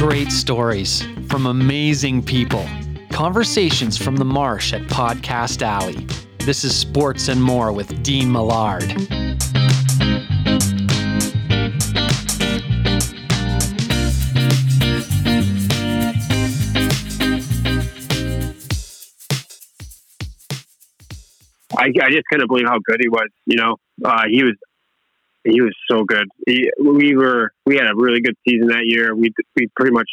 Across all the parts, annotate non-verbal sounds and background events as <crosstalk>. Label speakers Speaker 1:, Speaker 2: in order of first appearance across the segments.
Speaker 1: great stories from amazing people. Conversations from the Marsh at Podcast Alley. This is Sports and More with Dean Millard.
Speaker 2: I, I just couldn't believe how good he was. You know, uh, he was he was so good. He, we were we had a really good season that year. We we pretty much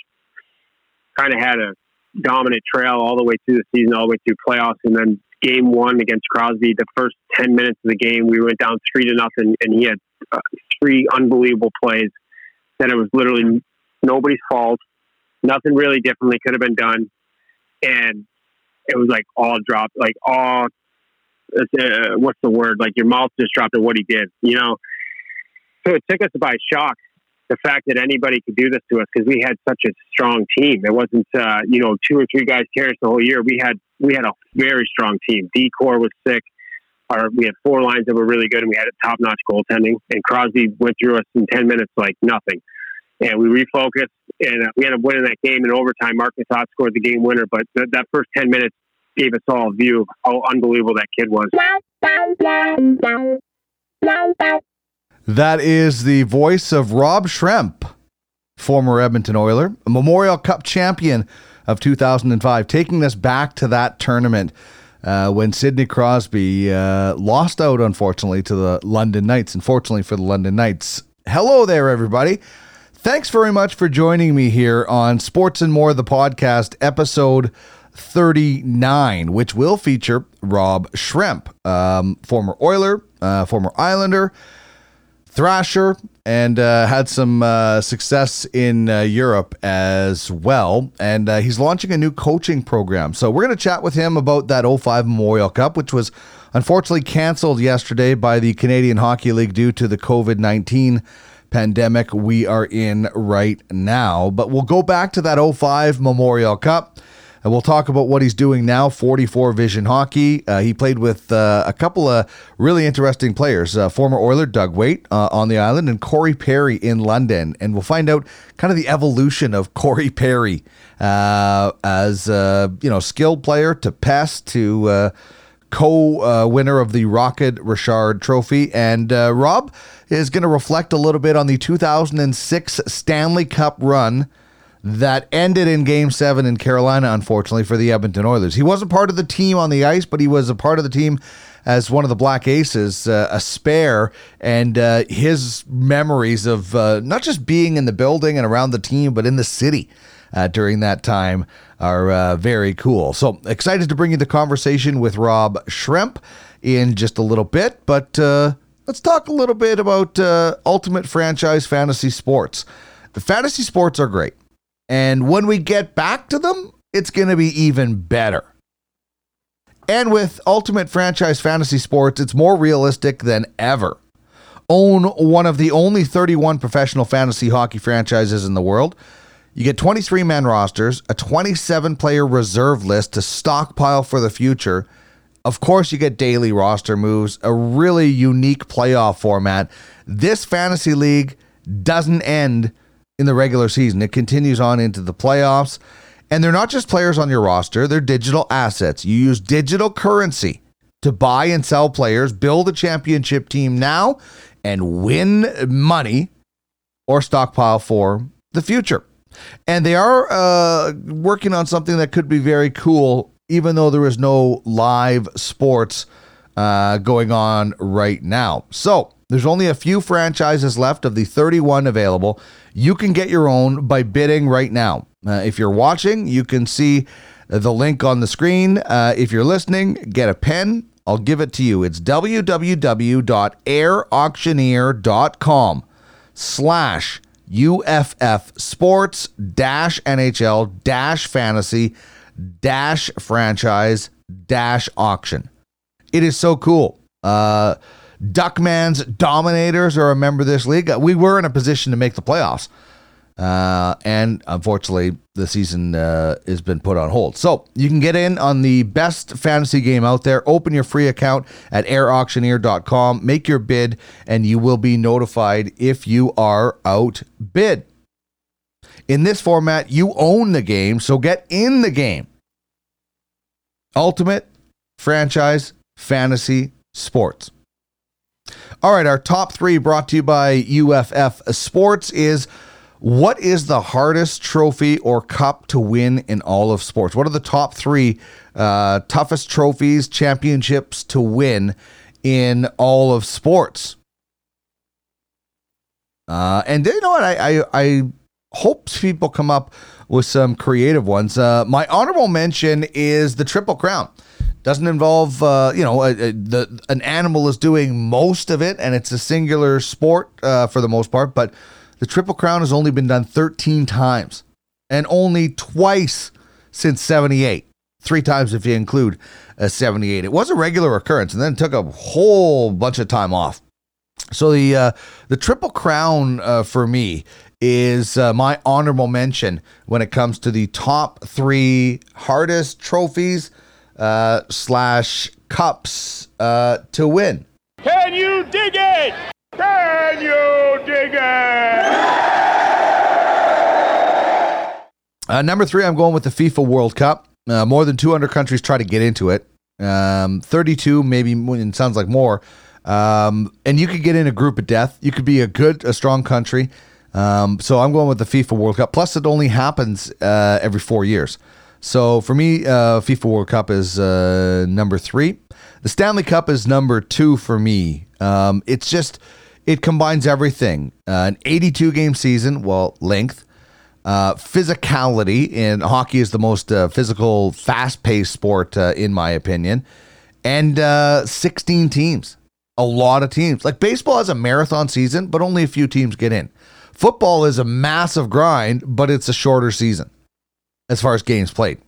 Speaker 2: kind of had a dominant trail all the way through the season, all the way through playoffs, and then game one against Crosby, the first ten minutes of the game, we went down three to nothing, and he had uh, three unbelievable plays. That it was literally nobody's fault. Nothing really differently could have been done, and it was like all dropped, like all. Uh, what's the word? Like your mouth just dropped at what he did, you know. So it took us by shock the fact that anybody could do this to us because we had such a strong team. It wasn't uh, you know two or three guys carry us the whole year. We had we had a very strong team. D Decor was sick. Our, we had four lines that were really good, and we had a top notch goaltending. And Crosby went through us in ten minutes like nothing. And we refocused, and uh, we ended up winning that game in overtime. Marcus Ott scored the game winner, but th- that first ten minutes gave us all a view of how unbelievable that kid was.
Speaker 3: That is the voice of Rob Schremp, former Edmonton Oiler, a Memorial Cup champion of 2005, taking us back to that tournament uh, when Sidney Crosby uh, lost out, unfortunately, to the London Knights. Unfortunately for the London Knights. Hello there, everybody. Thanks very much for joining me here on Sports and More, the podcast, episode 39, which will feature Rob Schremp, um, former Oiler, uh, former Islander, Thrasher, and uh, had some uh, success in uh, Europe as well. And uh, he's launching a new coaching program. So we're going to chat with him about that 05 Memorial Cup, which was unfortunately canceled yesterday by the Canadian Hockey League due to the COVID 19 pandemic we are in right now. But we'll go back to that 05 Memorial Cup. And we'll talk about what he's doing now, 44 Vision Hockey. Uh, he played with uh, a couple of really interesting players, uh, former Oiler Doug Weight uh, on the island and Corey Perry in London. And we'll find out kind of the evolution of <laughs> Corey Perry uh, as, uh, you know, skilled player to pest to co-winner of the Rocket Richard Trophy. And Rob is going to reflect a little bit on the 2006 Stanley Cup run that ended in game seven in Carolina, unfortunately, for the Edmonton Oilers. He wasn't part of the team on the ice, but he was a part of the team as one of the Black Aces, uh, a spare, and uh, his memories of uh, not just being in the building and around the team, but in the city uh, during that time are uh, very cool. So excited to bring you the conversation with Rob Schremp in just a little bit, but uh, let's talk a little bit about Ultimate Franchise Fantasy Sports. The fantasy sports are great. And when we get back to them, it's going to be even better. And with Ultimate Franchise Fantasy Sports, it's more realistic than ever. Own one of the only 31 professional fantasy hockey franchises in the world. You get 23 man rosters, a 27 player reserve list to stockpile for the future. Of course, you get daily roster moves, a really unique playoff format. This fantasy league doesn't end in the regular season. It continues on into the playoffs. And they're not just players on your roster, they're digital assets. You use digital currency to buy and sell players, build a championship team now, and win money or stockpile for the future. And they are uh, working on something that could be very cool, even though there is no live sports uh, going on right now. So there's only a few franchises left of the 31 available. You can get your own by bidding right now. Uh, if you're watching, you can see the link on the screen. Uh, if you're listening, get a pen. I'll give it to you. It's www.airauctioneer.com slash UFF sports dash NHL dash fantasy dash franchise dash auction. It is so cool. Uh, Duckman's Dominators are a member of this league. We were in a position to make the playoffs. Uh, and unfortunately, the season uh, has been put on hold. So you can get in on the best fantasy game out there. Open your free account at airauctioneer.com, make your bid, and you will be notified if you are outbid. In this format, you own the game, so get in the game. Ultimate franchise fantasy sports. All right, our top three brought to you by UFF Sports is what is the hardest trophy or cup to win in all of sports? What are the top three uh, toughest trophies, championships to win in all of sports? Uh, and you know what? I, I, I hope people come up with some creative ones. Uh, my honorable mention is the Triple Crown. Doesn't involve, uh, you know, a, a, the an animal is doing most of it, and it's a singular sport uh, for the most part. But the Triple Crown has only been done 13 times, and only twice since '78. Three times if you include a '78. It was a regular occurrence, and then took a whole bunch of time off. So the uh, the Triple Crown uh, for me is uh, my honorable mention when it comes to the top three hardest trophies uh, slash cups uh, to win.
Speaker 4: Can you dig it? Can you dig it?
Speaker 3: Uh, number three, I'm going with the FIFA World Cup. Uh, more than 200 countries try to get into it. Um, 32, maybe it sounds like more. Um, and you could get in a group of death. You could be a good, a strong country. Um, so I'm going with the FIFA World Cup. Plus, it only happens uh, every four years. So for me, uh, FIFA World Cup is uh, number three. The Stanley Cup is number two for me. Um, it's just it combines everything: uh, an 82 game season, well, length, uh, physicality. And hockey is the most uh, physical, fast paced sport uh, in my opinion, and 16 teams. A lot of teams. Like baseball has a marathon season, but only a few teams get in. Football is a massive grind, but it's a shorter season as far as games played,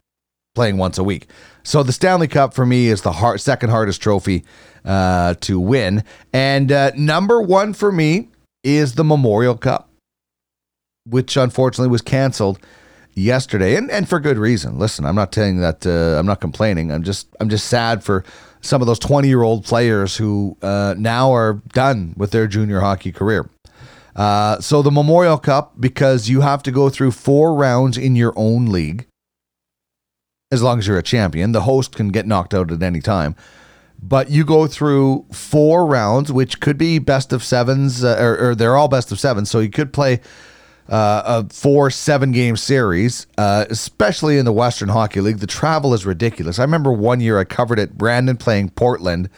Speaker 3: playing once a week. So the Stanley Cup for me is the hard, second hardest trophy uh, to win. And uh, number one for me is the Memorial Cup, which unfortunately was canceled yesterday, and, and for good reason. Listen, I'm not telling that uh, I'm not complaining. I'm just I'm just sad for some of those 20 year old players who uh, now are done with their junior hockey career. Uh, so the Memorial Cup, because you have to go through four rounds in your own league, as long as you're a champion. The host can get knocked out at any time. But you go through four rounds, which could be best of sevens, uh, or, or, they're all best of sevens. So you could play uh, a four, seven game series, uh, especially in the Western Hockey League. The travel is ridiculous. I remember one year I covered it, Brandon playing Portland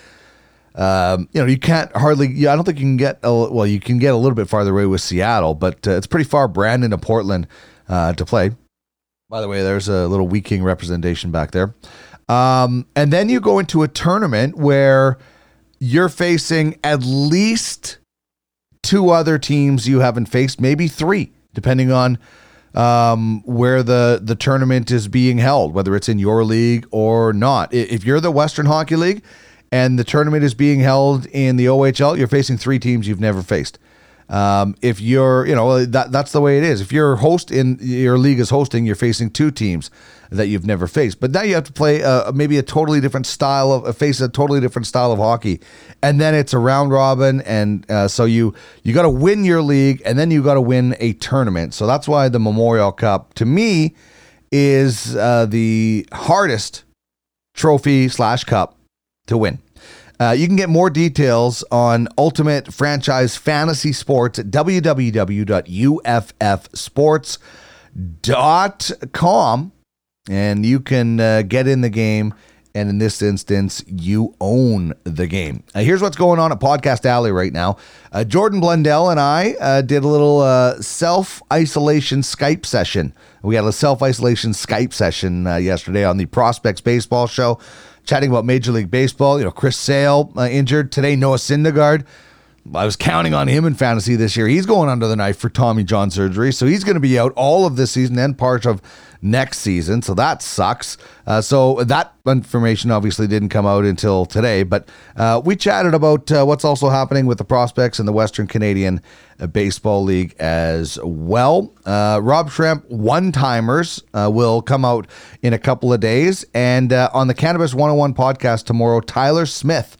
Speaker 3: um, you know, you can't hardly. Yeah, I don't think you can get. A, well, you can get a little bit farther away with Seattle, but uh, it's pretty far, Brandon to Portland, uh, to play. By the way, there's a little Wheat King representation back there. Um, and then you go into a tournament where you're facing at least two other teams you haven't faced, maybe three, depending on um, where the the tournament is being held, whether it's in your league or not. If you're the Western Hockey League and the tournament is being held in the OHL, you're facing three teams you've never faced. Um, if you're, you know, that that's the way it is. If your host in your league is hosting, you're facing two teams that you've never faced. But now you have to play uh, maybe a totally different style of face a totally different style of hockey, and then it's a round robin, and uh, so you you got to win your league, and then you got to win a tournament. So that's why the Memorial Cup to me is uh, the hardest trophy slash cup to win. Uh, you can get more details on Ultimate Franchise Fantasy Sports at www.uffsports.com. And you can uh, get in the game. And in this instance, you own the game. Uh, here's what's going on at Podcast Alley right now. Uh, Jordan Blundell and I uh, did a little uh, self isolation Skype session. We had a self isolation Skype session yesterday on the Prospects Baseball Show chatting about Major League Baseball. You know, Chris Sale uh, injured today. Noah Syndergaard. I was counting on him in fantasy this year. He's going under the knife for Tommy John surgery, so he's going to be out all of this season and part of next season. So that sucks. Uh, so that information obviously didn't come out until today, but uh, we chatted about uh, what's also happening with the prospects in the Western Canadian uh, Baseball League as well. Uh, Rob Schremp one timers uh, will come out in a couple of days, and on the Cannabis 101 podcast tomorrow, Tyler Smith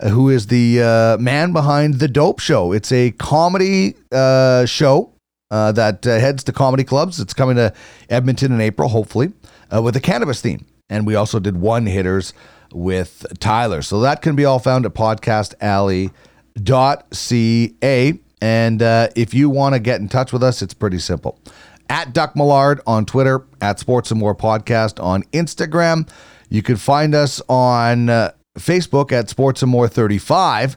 Speaker 3: who is the uh, man behind The Dope Show. It's a comedy uh, show uh, that uh, heads to comedy clubs. It's coming to Edmonton in April, hopefully, uh, with a cannabis theme. And we also did one hitters with Tyler. So that can be all found at podcastalley.ca. And uh, if you want to get in touch with us, it's pretty simple. At Duck Millard on Twitter, at Sports and More Podcast on Instagram. You can find us on uh, Facebook at Sports and More 35.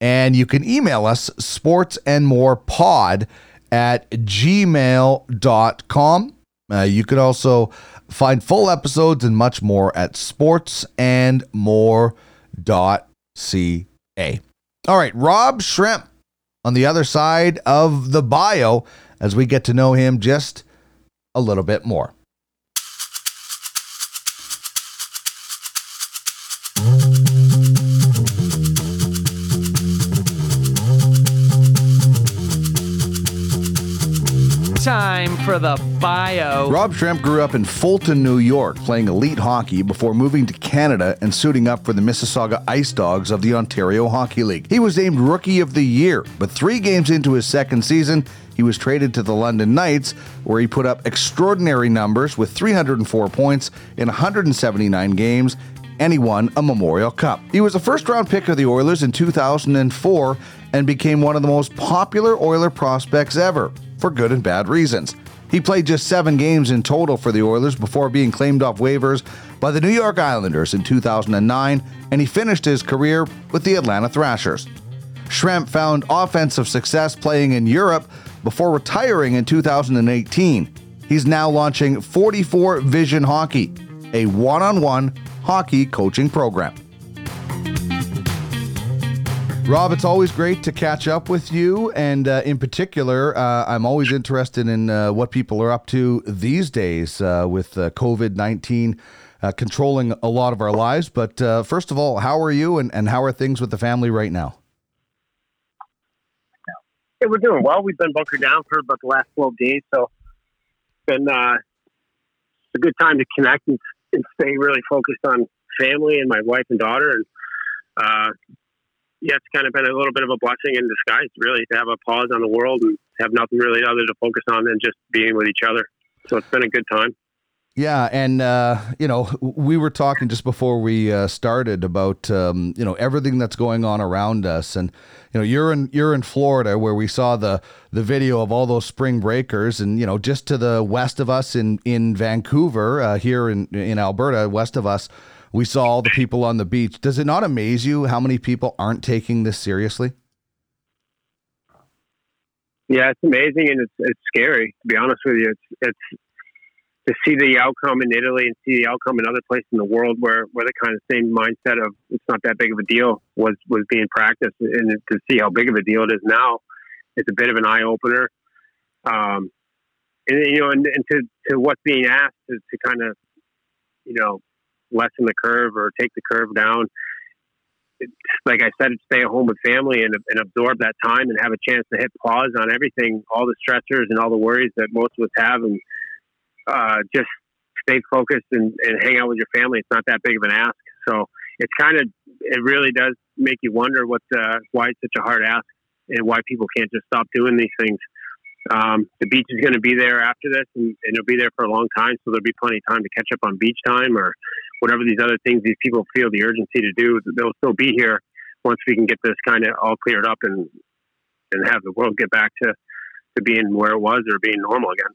Speaker 3: And you can email us sports and more pod at gmail.com. Uh, you can also find full episodes and much more at sportsandmore.ca. All right, Rob Schremp on the other side of the bio as we get to know him just a little bit more.
Speaker 1: Time for the bio.
Speaker 3: Rob Schremp grew up in Fulton, New York, playing elite hockey before moving to Canada and suiting up for the Mississauga Ice Dogs of the Ontario Hockey League. He was named Rookie of the Year, but three games into his second season, he was traded to the London Knights, where he put up extraordinary numbers with 304 points in 179 games and he won a Memorial Cup. He was a first round pick of the Oilers in 2004 and became one of the most popular Oiler prospects ever, for good and bad reasons. He played just seven games in total for the Oilers before being claimed off waivers by the New York Islanders in 2009, and he finished his career with the Atlanta Thrashers. Schremp found offensive success playing in Europe before retiring in 2018. He's now launching 44 Vision Hockey, a one on one hockey coaching program. Rob, it's always great to catch up with you. And uh, in particular, uh, I'm always interested in uh, what people are up to these days uh, with uh, COVID 19 uh, controlling a lot of our lives. But first of all, how are you and, and how are things with the family right now?
Speaker 2: Yeah, we're doing well. We've been bunkered down for about the last 12 days. So it's been a good time to connect and, and stay really focused on family and my wife and daughter. And yeah, it's kind of been a little bit of a blessing in disguise, really, to have a pause on the world and have nothing really other to focus on than just being with each other. So it's been a good time.
Speaker 3: Yeah, and uh, you know, we were talking just before we uh, started about um, you know everything that's going on around us, and you know, you're in you're in Florida where we saw the the video of all those spring breakers, and you know, just to the west of us in in Vancouver, uh, here in in Alberta, west of us, we saw all the people on the beach. Does it not amaze you how many people aren't taking this seriously?
Speaker 2: Yeah, it's amazing and it's it's scary to be honest with you. It's it's to see the outcome in Italy and see the outcome in other places in the world where, where the kind of same mindset of it's not that big of a deal was was being practiced, and to see how big of a deal it is now, it's a bit of an eye opener. Um, and you know, and, and to to what's being asked to, to kind of you know lessen the curve or take the curve down. Like I said, stay at home with family and, and absorb that time and have a chance to hit pause on everything, all the stressors and all the worries that most of us have, and uh, just stay focused and, and hang out with your family. It's not that big of an ask. So it's kind of, it really does make you wonder what, uh, why it's such a hard ask and why people can't just stop doing these things. Um, the beach is going to be there after this and, and, it'll be there for a long time. So there'll be plenty of time to catch up on beach time or whatever these other things these people feel the urgency to do. They'll still be here once we can get this kind of all cleared up and, and have the world get back to, to being where it was or being normal again.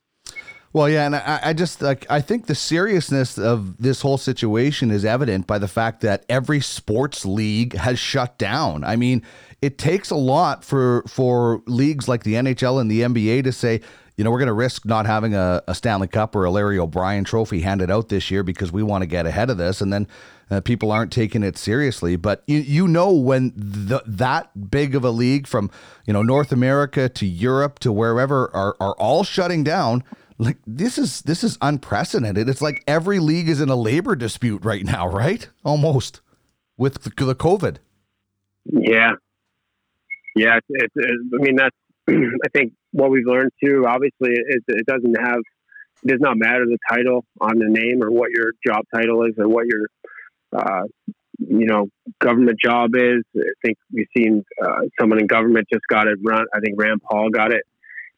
Speaker 3: Well, yeah, and I, I, just like I think the seriousness of this whole situation is evident by the fact that every sports league has shut down. I mean, it takes a lot for for leagues like the NHL and the NBA to say, you know, we're going to risk not having a, a, Stanley Cup or a Larry O'Brien Trophy handed out this year because we want to get ahead of this, and then uh, people aren't taking it seriously. But you you know when the, that big of a league from you know North America to Europe to wherever are are all shutting down like this is this is unprecedented. It's like every league is in a labor dispute right now, right? Almost with the, the COVID.
Speaker 2: Yeah, yeah. It's, it's, I mean, that's <clears throat> I think what we've learned too. Obviously, it, it doesn't have it does not matter the title on the name or what your job title is or what your uh, you know government job is. I think we've seen uh, someone in government just got it. Run. I think Rand Paul got it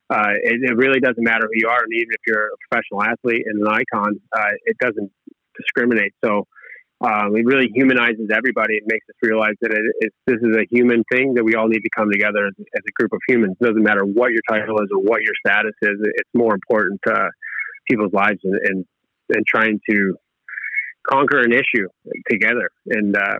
Speaker 2: uh, it, it, really doesn't matter who you are, and even if you're a professional athlete and an icon, uh, it doesn't discriminate. So um, it really humanizes everybody. It makes us realize that it, it, this is a human thing that we all need to come together as, as, a group of humans. It doesn't matter what your title is or what your status is. It's more important to people's lives and, and, and trying to conquer an issue together. And, uh,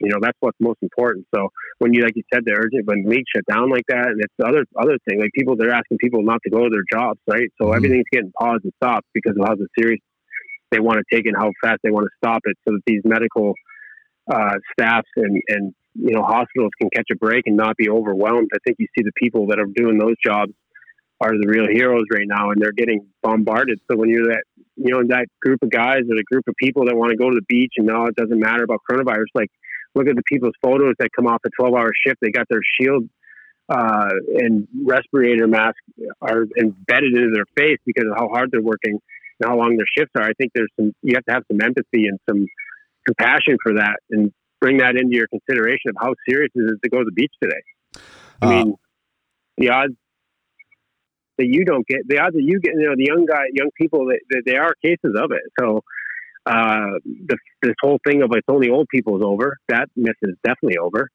Speaker 2: you know, that's what's most important. So when you, like you said, the urgent, when leagues shut down like that, and it's the other, other thing, like people, they're asking people not to go to their jobs, right? So mm-hmm. everything's getting paused and stopped because of how the serious they want to take and how fast they want to stop it so that these medical uh, staffs and, and, you know, hospitals can catch a break and not be overwhelmed. I think you see the people that are doing those jobs are the real heroes right now and they're getting bombarded. So when you're that, you know, that group of guys or the group of people that want to go to the beach and now it doesn't matter about coronavirus, like look at the people's photos that come off a 12 hour shift. They got their shield uh, and respirator mask are embedded into their face because of how hard they're working and how long their shifts are. I think there's some you have to have some empathy and some compassion for that, and bring that into your consideration of how serious it is to go to the beach today. I uh, mean, the odds that you don't get the odds that you get, you know, the young guy, young people, that, they are cases of it. So uh, the, this whole thing of it's only old people is over. That myth is definitely over.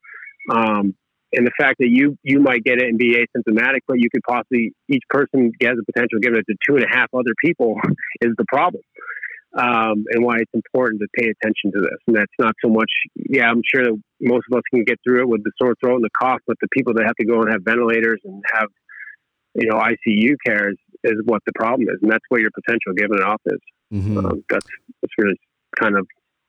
Speaker 2: Um, and the fact that you you might get it and be asymptomatic, but you could possibly each person has the potential of giving it to two and a half other people <laughs> is the problem. Um, and why it's important to pay attention to this. And that's not so much, yeah, I'm sure that most of us can get through it with the sore throat and the cough, but the people that have to go and have ventilators and have, you know, ICU care is, is what the problem is. And that's what your potential giving it off is. Mm-hmm. Um, that's, that's really kind of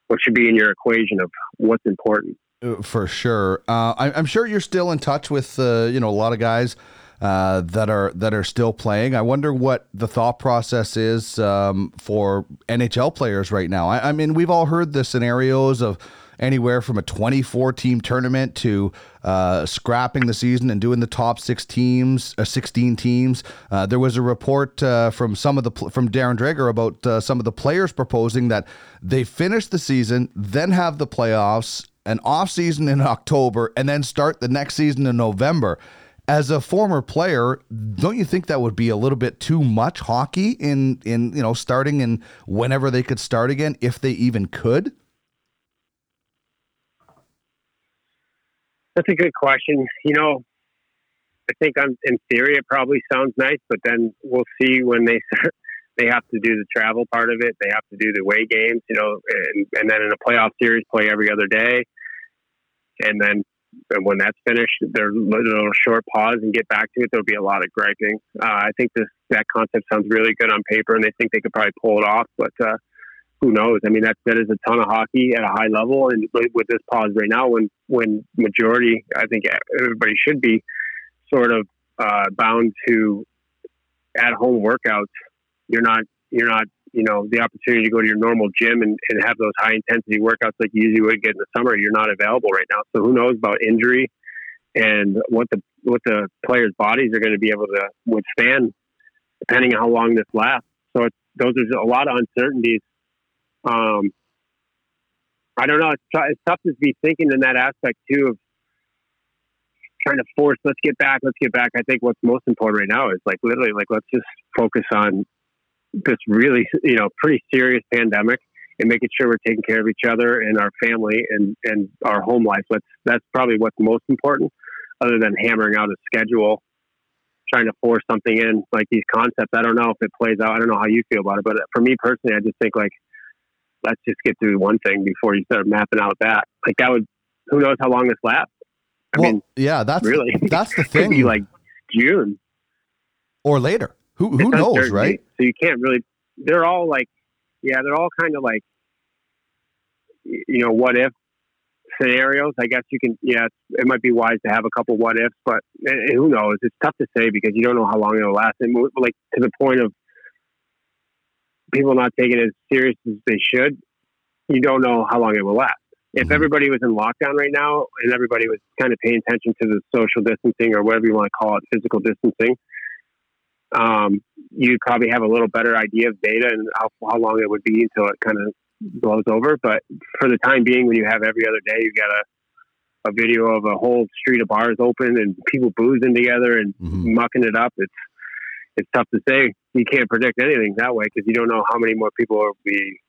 Speaker 2: what should be in your equation of what's important.
Speaker 3: Uh, for sure. Uh, I, am sure you're still in touch with uh, you know a lot of guys uh, that are that are still playing. I wonder what the thought process is um, for NHL players right now. I, I, mean, we've all heard the scenarios of anywhere from a 24 team tournament to uh, scrapping the season and doing the top six teams, uh, 16 teams. Uh, there was a report uh, from some of the from Darren Dreger about uh, some of the players proposing that they finish the season, then have the playoffs, an off season in October, and then start the next season in November. As a former player, don't you think that would be a little bit too much hockey in in you know starting and whenever they could start again, if they even could?
Speaker 2: That's a good question. You know, I think I'm in theory it probably sounds nice, but then we'll see when they <laughs> they have to do the travel part of it. They have to do the away games, you know, and, and then in a playoff series, play every other day and then and when that's finished, there's a little short pause and get back to it. There'll be a lot of griping. Uh, I think this that concept sounds really good on paper, and they think they could probably pull it off. But uh, who knows? I mean, that that is a ton of hockey at a high level, and with this pause right now, when when majority, I think everybody should be sort of uh, bound to at home workouts. You're not you're not you know the opportunity to go to your normal gym and, and have those high intensity workouts like you usually would get in the summer you're not available right now so who knows about injury and what the what the players bodies are going to be able to withstand depending on how long this lasts so it's, those are a lot of uncertainties um, I don't know. It's, it's tough to be thinking in that aspect too of trying to force. Let's get back. Let's get back. I think what's most important right now is like literally like let's just focus on this really, you know, pretty serious pandemic and making sure we're taking care of each other and our family and, and our home life. Let's, that's probably what's most important other than hammering out a schedule, trying to force something in like these concepts. I don't know if it plays out. I don't know how you feel about it, but for me personally, I just think like, let's just get through one thing before you start mapping out that. Like that would, who knows how long this lasts?
Speaker 3: I well, mean, yeah, that's really that's the <laughs> thing.
Speaker 2: be like June
Speaker 3: or later. Who who knows, right?
Speaker 2: So you can't really. They're all like, yeah, they're all kind of like, you know, what if scenarios. I guess you can. Yeah, it might be wise to have a couple what ifs, but who knows? It's tough to say because you don't know how long it'll last. And like to the point of people not taking it as serious as they should, you don't know how long it will last. If mm-hmm. everybody was in lockdown right now and everybody was kind of paying attention to the social distancing or whatever you want to call it, physical distancing, um, you probably have a little better idea of data and how, how long it would be until it kind of blows over. But for the time being, when you have every other day, you got a, a video of a whole street of bars open and people boozing together and mm-hmm. mucking it up. It's it's tough to say. You can't predict anything that way because you don't know how many more people will be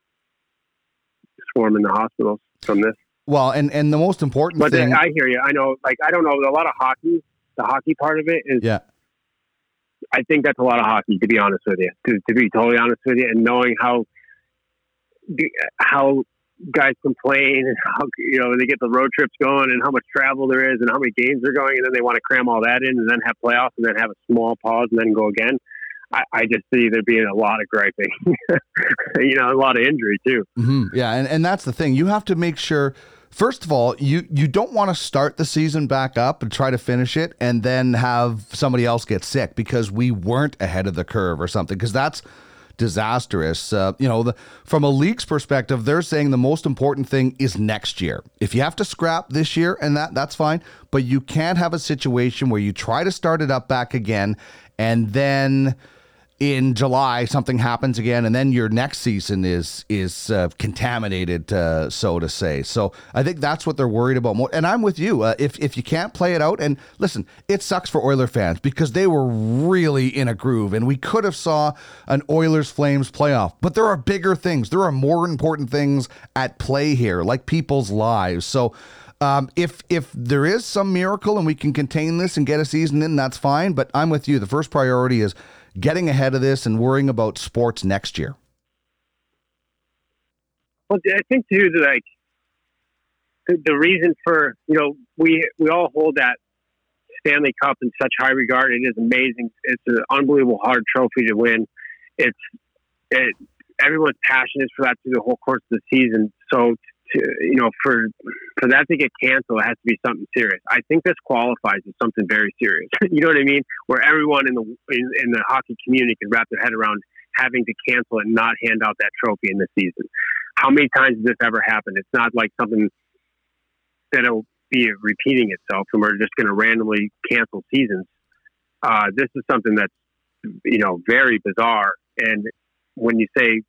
Speaker 2: swarming the hospitals from this.
Speaker 3: Well, and and the most important
Speaker 2: But
Speaker 3: thing,
Speaker 2: then, I hear you. I know, like I don't know a lot of hockey. The hockey part of it is
Speaker 3: yeah,
Speaker 2: I think that's a lot of hockey, to be honest with you. To, to be totally honest with you, and knowing how how guys complain and how you know they get the road trips going and how much travel there is and how many games they're going, and then they want to cram all that in and then have playoffs and then have a small pause and then go again. I, I just see there being a lot of griping, <laughs> you know, a lot of injury too.
Speaker 3: hmm yeah, and and that's the thing. You have to make sure. First of all, you you don't want to start the season back up and try to finish it, and then have somebody else get sick because we weren't ahead of the curve or something. Because that's disastrous. Uh, you know, the, from a league's perspective, they're saying the most important thing is next year. If you have to scrap this year, and that that's fine, but you can't have a situation where you try to start it up back again, and then in July something happens again, and then your next season is is uh, contaminated, uh, so to say. So I think that's what they're worried about more. And I'm with you. Uh, if if you can't play it out, and listen, it sucks for Oiler fans because they were really in a groove, and we could have saw an Oilers Flames playoff. But there are bigger things. There are more important things at play here, like people's lives. So. Um, if if there is some miracle and we can contain this and get a season in, that's fine. But I'm with you. The first priority is getting ahead of this and worrying about sports next year.
Speaker 2: Well, I think too, that, like the, reason for you know we we all hold that Stanley Cup in such high regard. It is amazing. It's an unbelievable hard trophy to win. It's it, everyone's passionate for that through the whole course of the season. So to, you know, for for that to get canceled, it has to be something serious. I think this qualifies as something very serious. <laughs> you know what I mean? Where everyone in the in, in the hockey community can wrap their head around having to cancel and not hand out that trophy in the season. How many times has this ever happened? It's not like something that'll be repeating itself, and we're just going to randomly cancel seasons. Uh, this is something that's you know very bizarre. And when you say,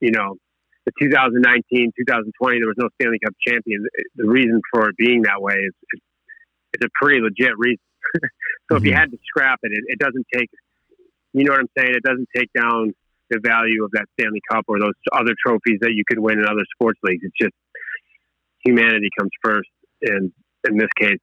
Speaker 2: you know, the 2019, 2020, there was no Stanley Cup champion. The reason for it being that way is it's a pretty legit reason. <laughs> so if you mm-hmm. had to scrap it, it, it doesn't take, you know what I'm saying? It doesn't take down the value of that Stanley Cup or those other trophies that you could win in other sports leagues. It's just humanity comes first, and in this case,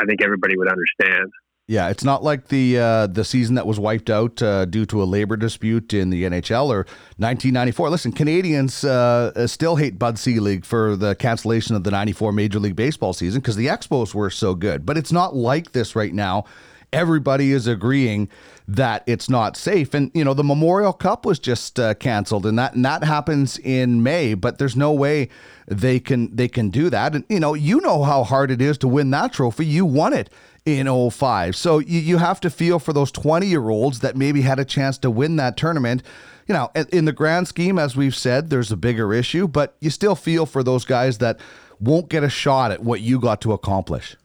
Speaker 2: I think everybody would understand.
Speaker 3: Yeah, it's not like the uh, the season that was wiped out uh, due to a labor dispute in the NHL or 1994. Listen, Canadians uh, still hate Bud Selig for the cancellation of the 94 Major League Baseball season because the Expos were so good. But it's not like this right now. Everybody is agreeing that it's not safe, and you know the Memorial Cup was just uh, canceled, and that and that happens in May. But there's no way they can they can do that. And you know you know how hard it is to win that trophy. You won it in 05. So you, you have to feel for those 20 year olds that maybe had a chance to win that tournament. You know, in the grand scheme, as we've said, there's a bigger issue, but you still feel for those guys that won't get a shot at what you got to accomplish.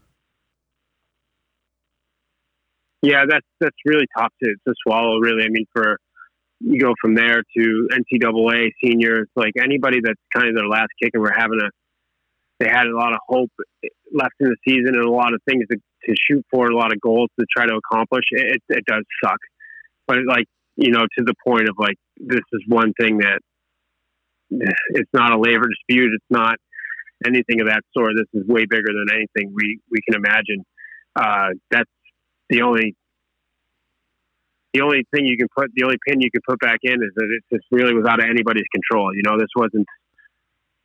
Speaker 2: Yeah, that's that's really tough to, to swallow. Really, I mean, for you go from there to NCAA seniors, like anybody that's kind of their last kick, and we're having a they had a lot of hope left in the season and a lot of things to, to shoot for, a lot of goals to try to accomplish. It, it does suck, but it, like you know, to the point of like this is one thing that it's not a labor dispute. It's not anything of that sort. This is way bigger than anything we we can imagine. Uh, that's the only the only thing you can put the only pin you can put back in is that it just really was out of anybody's control. You know, this wasn't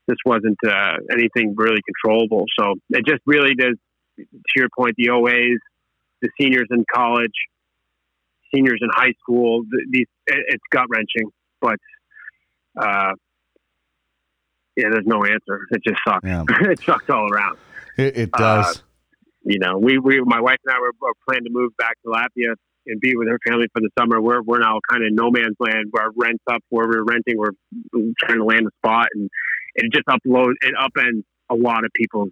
Speaker 2: this wasn't uh, anything really controllable. So it just really does, to your point, the OAs, the seniors in college, seniors in high school. These it's gut wrenching, but uh, yeah, there's no answer. It just sucks.
Speaker 3: Yeah. <laughs>
Speaker 2: it sucks all around.
Speaker 3: It, it does.
Speaker 2: Uh, you know, we, we, my wife and I were, were planning to move back to Latvia and be with her family for the summer. We're, we're now kind of no man's land. Our rent's up where we're renting. We're trying to land a spot and it just uploads, it upends a lot of people's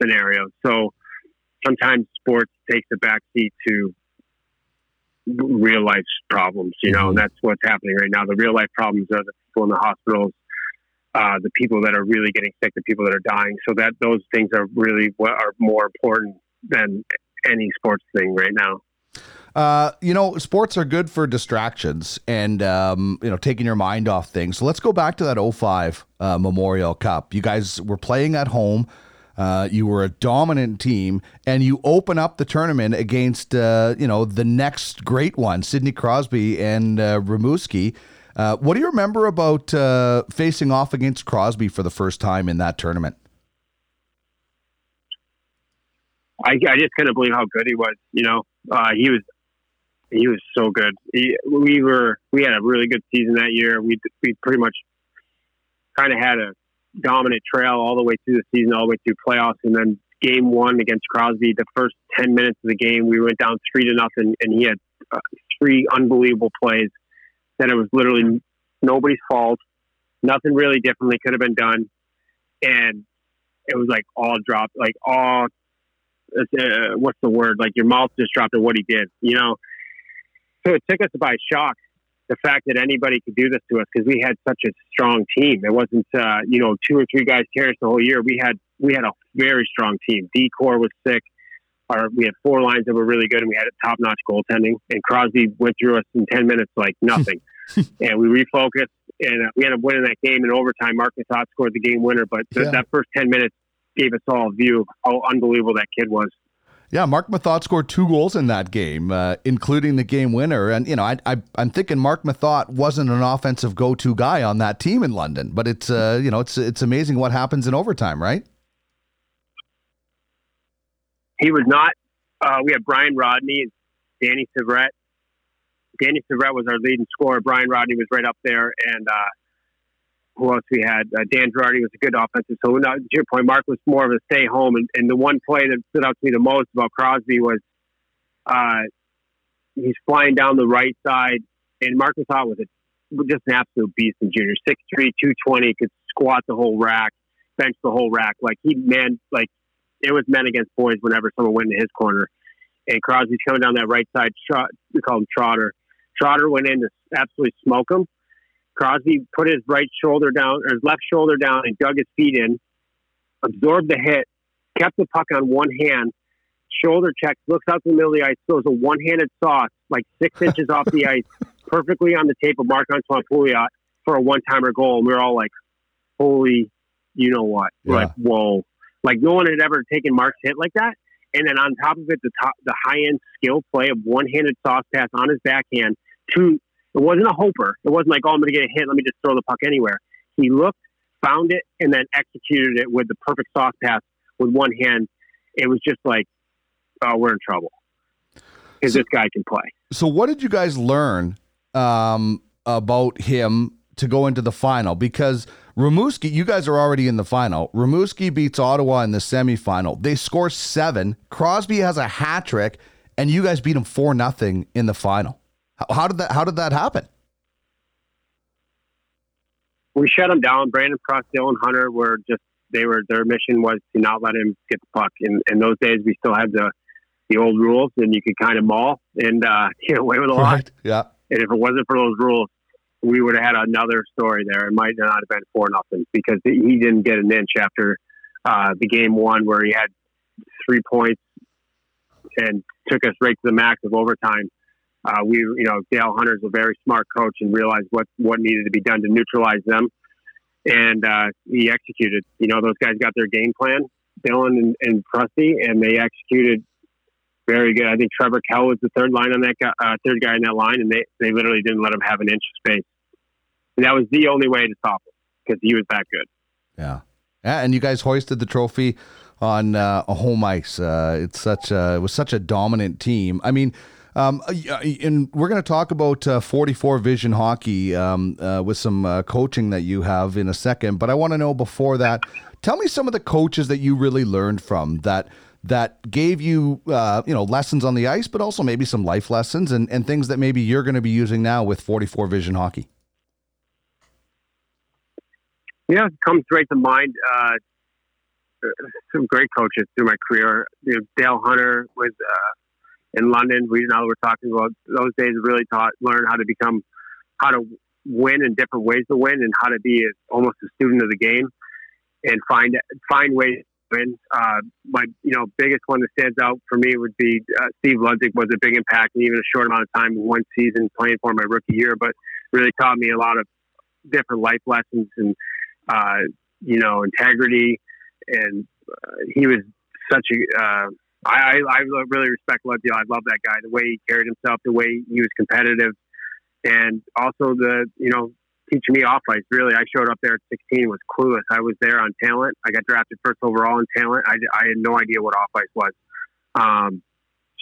Speaker 2: scenarios. So sometimes sports takes a backseat to real life problems, you know, and that's what's happening right now. The real life problems are the people in the hospitals, uh, the people that are really getting sick, the people that are dying. So that those things are really what are more important than any sports thing right now.
Speaker 3: Uh, you know, sports are good for distractions and um, you know taking your mind off things. So let's go back to that 05 uh, Memorial Cup. You guys were playing at home. Uh, you were a dominant team, and you open up the tournament against uh, you know the next great one, Sidney Crosby and uh, Rimouski. Uh, what do you remember about uh, facing off against Crosby for the first time in that tournament?
Speaker 2: I, I just couldn't believe how good he was. You know, uh, he was he was so good. He, we were we had a really good season that year. We we pretty much kind of had a dominant trail all the way through the season, all the way through playoffs, and then game one against Crosby. The first ten minutes of the game, we went down three to nothing, and he had uh, three unbelievable plays. That it was literally nobody's fault. Nothing really differently could have been done, and it was like all dropped, like all. Uh, what's the word? Like your mouth just dropped at what he did, you know. So it took us by shock the fact that anybody could do this to us because we had such a strong team. It wasn't uh, you know two or three guys carry us the whole year. We had we had a very strong team. Decor was sick. Our we had four lines that were really good, and we had a top notch goaltending. And Crosby went through us in ten minutes like nothing, <laughs> and we refocused. And uh, we ended up winning that game in overtime. Marcus Ott scored the game winner, but th-
Speaker 3: Yeah.
Speaker 2: that first ten minutes gave us all a view of how unbelievable that kid was.
Speaker 3: Yeah, Marc Methot scored two goals in that game, uh, including the game winner. And you know, I, I, I'm thinking Marc Methot wasn't an offensive go-to guy on that team in London, but it's uh, you know, it's it's amazing what happens in overtime, right?
Speaker 2: he was not. Uh, we had Bryan Rodney and Danny Syvret. Danny Syvret was our leading scorer. Bryan Rodney was right up there, and uh, who else we had? Uh, Dan Girardi was a good offensive. So now, to your point, Mark was more of a stay home. And, and the one play that stood out to me the most about Crosby was uh, he's flying down the right side, and Marcus Ott was a, just an absolute beast in junior. 6'3", 220, could squat the whole rack, bench the whole rack. Like he man, like it was men against boys whenever someone went into his corner. And Crosby's coming down that right side. Trot, we call him Trotter. Trotter went in to absolutely smoke him. Crosby put his right shoulder down, or his left shoulder down, and dug his feet in, absorbed the hit, kept the puck on one hand, shoulder checks, looks out to the middle of the ice, throws a one handed sauce like six <laughs> inches off the ice, perfectly on the tape of Marc Antoine Pouliot for a one timer goal. And we were all like, holy, you know what?
Speaker 3: Yeah.
Speaker 2: Like, whoa. Like, no one had ever taken Mark's hit like that. And then on top of it, the top, the high end skill play of one handed sauce pass on his backhand to, it wasn't a hoper. It wasn't like, oh, I'm going to get a hit. Let me just throw the puck anywhere. He looked, found it, and then executed it with the perfect sauce pass with one hand. It was just like, oh, we're in trouble because
Speaker 3: So-
Speaker 2: this guy can play.
Speaker 3: So, what did you guys learn um, about him to go into the final? Because Rimouski, you guys are already in the final. Rimouski beats Ottawa in the semifinal. They score seven. Crosby has a hat trick, and you guys beat him four nothing in the final. How, did that? How did that happen?
Speaker 2: we shut him down. Brandon Prust, Dylan Hunter were just they were their mission was to not let him get the puck. In in those days, we still had the the old rules, and you could kind of maul and uh, <laughs> get away with a lot.
Speaker 3: Yeah.
Speaker 2: And if it wasn't for those rules, we would have had another story there. It might not have been four nothing because he didn't get an inch after uh, the game one where he had three points and took us right to the max of overtime. Uh, we, you know, Dale Hunter's a very smart coach and realized what what needed to be done to neutralize them, and uh, he executed. You know, those guys got their game plan, Dylan and, and Prusty, and they executed very good. I think Trevor Kell was the third line on that guy, uh, third guy in that line, and they they literally didn't let him have an inch of space. And that was the only way to stop him because he was that good.
Speaker 3: Yeah. Yeah, and you guys hoisted the trophy on uh, a home ice. Uh, it's such a, it was such a dominant team. I mean, um, uh, and we're going to talk about uh, 44 Vision Hockey um, uh, with some uh, coaching that you have in a second. But I want to know before that, tell me some of the coaches that you really learned from that that gave you uh, you know lessons on the ice, but also maybe some life lessons and, and things that maybe you're going to be using now with 44 Vision Hockey.
Speaker 2: Yeah, it comes straight to mind. Uh, some great coaches through my career. You know, Dale Hunter was uh, in London. We now we're talking about those days. Really taught learn how to become how to win in different ways to win, and how to be a, almost a student of the game, and find find ways to win. Uh, my you know biggest one that stands out for me would be uh, Steve Ludzik was a big impact in even a short amount of time, one season playing for my rookie year, but really taught me a lot of different life lessons and uh, you know integrity. And uh, he was such a uh, I, I really respect Ludzik. I love that guy, the way he carried himself, the way he was competitive, and also the you know teaching me off ice. Really, I showed up there at 16, was clueless. I was there on talent. I got drafted first overall in talent. I, I had no idea what off ice was. Um,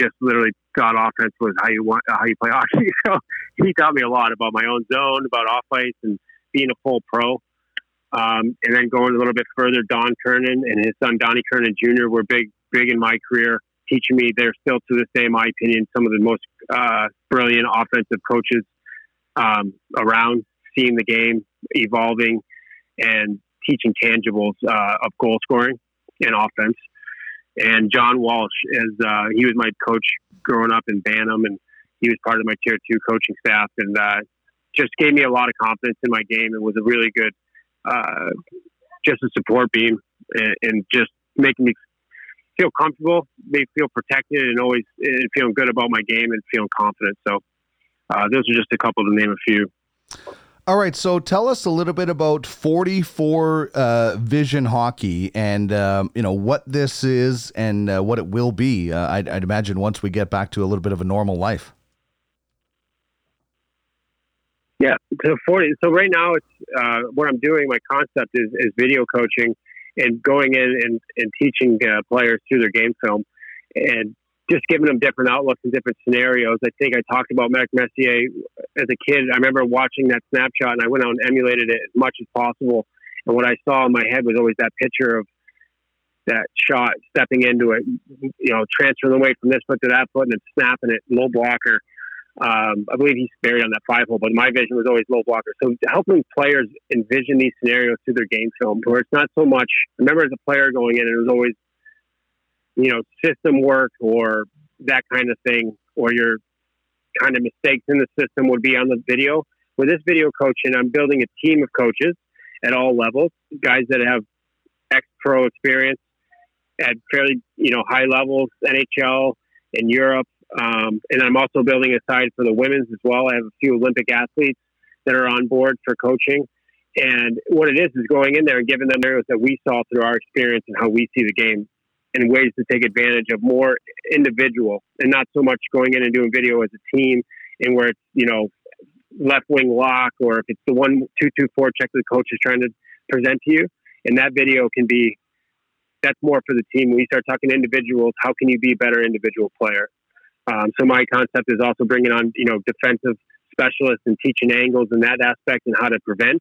Speaker 2: just literally thought offense was how you want how you play <laughs> hockey. So he taught me a lot about my own zone, about off ice, and being a full pro. Um, and then going a little bit further, Don Kernan and his son Donnie Kernan Jr. were big, big in my career, teaching me. They're still, to this day, my opinion, some of the most uh, brilliant offensive coaches um, around seeing the game evolving and teaching tangibles uh, of goal scoring and offense. And John Walsh is uh, he was my coach growing up in Bantam, and he was part of my tier two coaching staff, and uh, just gave me a lot of confidence in my game, and was a really good uh, just a support beam, and, and just making me feel comfortable, they feel protected, and always and feeling good about my game and feeling confident. So uh, those are just a couple to name a few.
Speaker 3: All right, so tell us a little bit about 44 uh, Vision Hockey and um, you know what this is and uh, what it will be. Uh, I'd, I'd, imagine once we get back to a little bit of a normal life.
Speaker 2: Yeah, so 40. So right now, it's uh, what I'm doing. My concept is, is video coaching and going in and, and teaching uh, players through their game film and just giving them different outlooks and different scenarios. I think I talked about Mark Messier as a kid. I remember watching that snapshot and I went out and emulated it as much as possible. And what I saw in my head was always that picture of that shot stepping into it, you know, transferring away from this foot to that foot and then snapping it low blocker. Um, I believe he's buried on that five hole, but my vision was always low blocker. So helping players envision these scenarios through their game film, where it's not so much. I remember as a player going in, it was always you know, system work or that kind of thing, or your kind of mistakes in the system would be on the video. With this video coaching, I'm building a team of coaches at all levels, guys that have ex pro experience at fairly, you know, high levels, NHL in Europe. Um, and I'm also building a side for the women's as well. I have a few Olympic athletes that are on board for coaching. And what it is is going in there and giving them areas that we saw through our experience and how we see the game and ways to take advantage of more individual and not so much going in and doing video as a team and where it's, you know, left wing lock or if it's the one two two four check the coach is trying to present to you. And that video can be that's more for the team. When you start talking individuals, how can you be a better individual player? Um, so my concept is also bringing on, you know, defensive specialists and teaching angles and that aspect and how to prevent.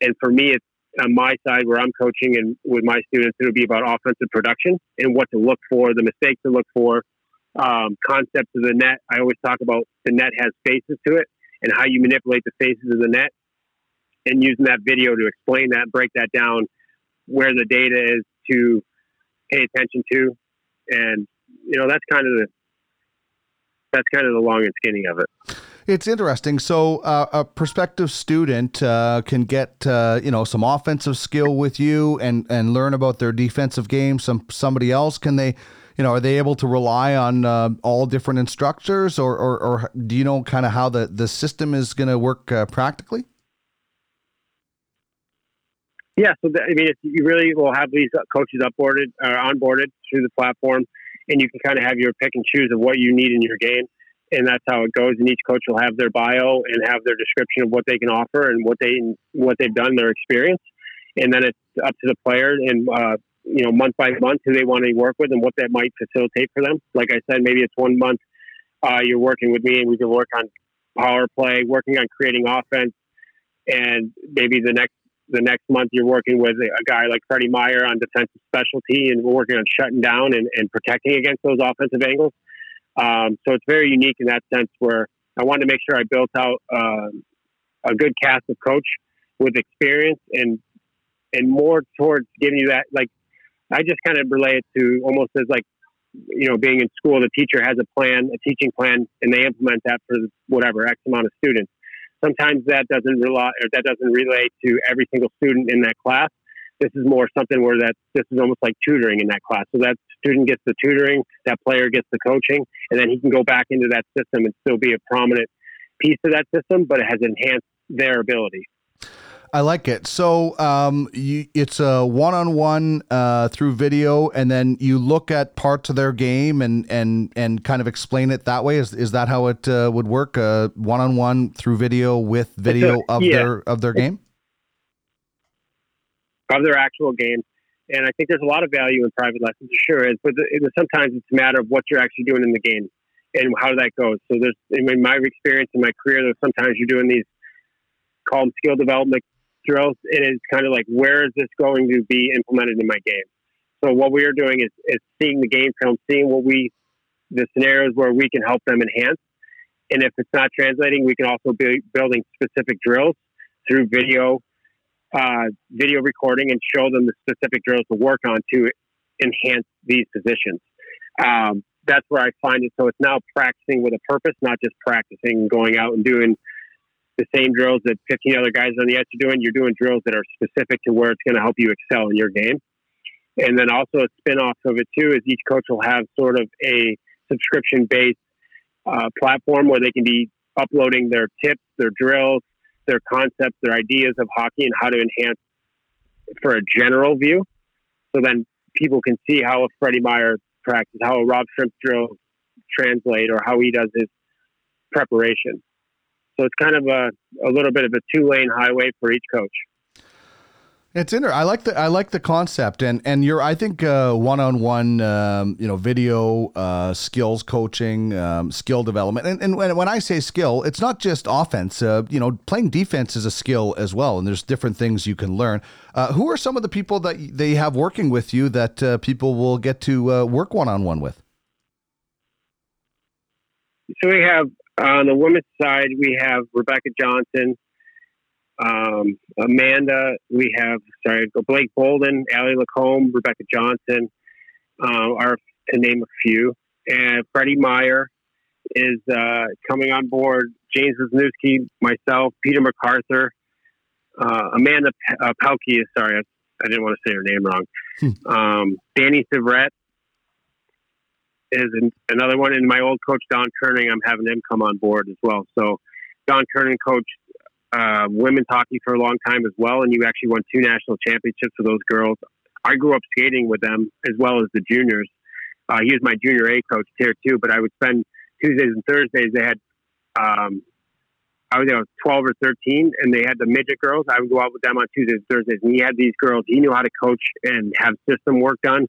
Speaker 2: And for me, it's on my side where I'm coaching and with my students, it'll be about offensive production and what to look for, the mistakes to look for, um, concepts of the net. I always talk about the net has faces to it and how you manipulate the faces of the net and using that video to explain that, break that down, where the data is to pay attention to. And, you know, that's kind of the, that's kind of the long and skinny of it.
Speaker 3: It's interesting. So uh, a prospective student uh, can get uh, you know some offensive skill with you and and learn about their defensive game. Some somebody else can they you know are they able to rely on uh, all different instructors or, or, or do you know kind of how the the system is going to work uh, practically?
Speaker 2: Yeah, so the, I mean, you really will have these coaches upboarded or onboarded through the platform, and you can kind of have your pick and choose of what you need in your game and that's how it goes. And each coach will have their bio and have their description of what they can offer and what they what they've done, their experience, and then it's up to the player and uh, you know month by month who they want to work with and what that might facilitate for them. Like I said, maybe it's one month uh, you're working with me and we can work on power play, working on creating offense, and maybe the next the next month you're working with a guy like Freddie Meyer on defensive specialty and we're working on shutting down and, and protecting against those offensive angles. Um, so it's very unique in that sense where I wanted to make sure I built out uh, a good cast of coach with experience and and more towards giving you that like I just kind of relate it to almost as like you know being in school the teacher has a plan a teaching plan and they implement that for whatever x amount of students sometimes that doesn't rely or that doesn't relate to every single student in that class This is more something where that this is almost like tutoring in that class. So that student gets the tutoring, that player gets the coaching, and then he can go back into that system and still be a prominent piece of that system, but it has enhanced their ability.
Speaker 3: I like it. So um, you, it's a one-on-one uh, through video, and then you look at parts of their game and and and kind of explain it that way. Is is that how it uh, would work? Uh, one-on-one through video with video of yeah. their of their game,
Speaker 2: of their actual game. And I think there's a lot of value in private lessons, sure is. But the, sometimes it's a matter of what you're actually doing in the game and how that goes. So there's in my experience in my career, there's sometimes you're doing these called skill development drills. It is kind of like where is this going to be implemented in my game? So what we are doing is, is seeing the game film, seeing what we the scenarios where we can help them enhance. And if it's not translating, we can also be building specific drills through video, uh, video recording, and show them the specific drills to work on to enhance these positions. Um, that's where I find it. So it's now practicing with a purpose, not just practicing going out and doing the same drills that 15 other guys on the edge are doing. You're doing drills that are specific to where it's going to help you excel in your game. And then also a spinoff of it too is each coach will have sort of a subscription based uh, platform where they can be uploading their tips, their drills, their concepts, their ideas of hockey and how to enhance for a general view. So then people can see how a Freddie Meyer practice, how a Rob Schremp drill translate, or how he does his preparation. So it's kind of a, a little bit of a two lane highway for each coach.
Speaker 3: It's inter. I like the I like the concept, and and you're I think one on one you know video uh, skills coaching, um, skill development, and and when, when I say skill, it's not just offense. Uh, you know, playing defense is a skill as well, and there's different things you can learn. Uh, who are some of the people that they have working with you that uh, people will get to uh, work one on one with?
Speaker 2: So we have on the women's side, we have Rebecca Johnson, um, Amanda. We have sorry, Blake Bolden, Allie Lacombe, Rebecca Johnson, uh, are to name a few. And Freddie Meyer is uh, coming on board. James Wisniewski, myself, Peter MacArthur, uh, Amanda P- uh, Pelkey. Sorry, I, I, didn't want to say her name wrong. Hmm. Um, Danny Syvret is an, another one. And my old coach Don Kerning, I'm having him come on board as well. So Don Kerning coached uh, women's hockey for a long time as well, and you actually won two national championships for those girls. I grew up skating with them as well as the juniors. Uh, he was my junior A coach tier two, but I would spend Tuesdays and Thursdays. They had, um, I was you know, 12 or 13, and they had the midget girls. I would go out with them on Tuesdays and Thursdays, and he had these girls. He knew how to coach and have system work done.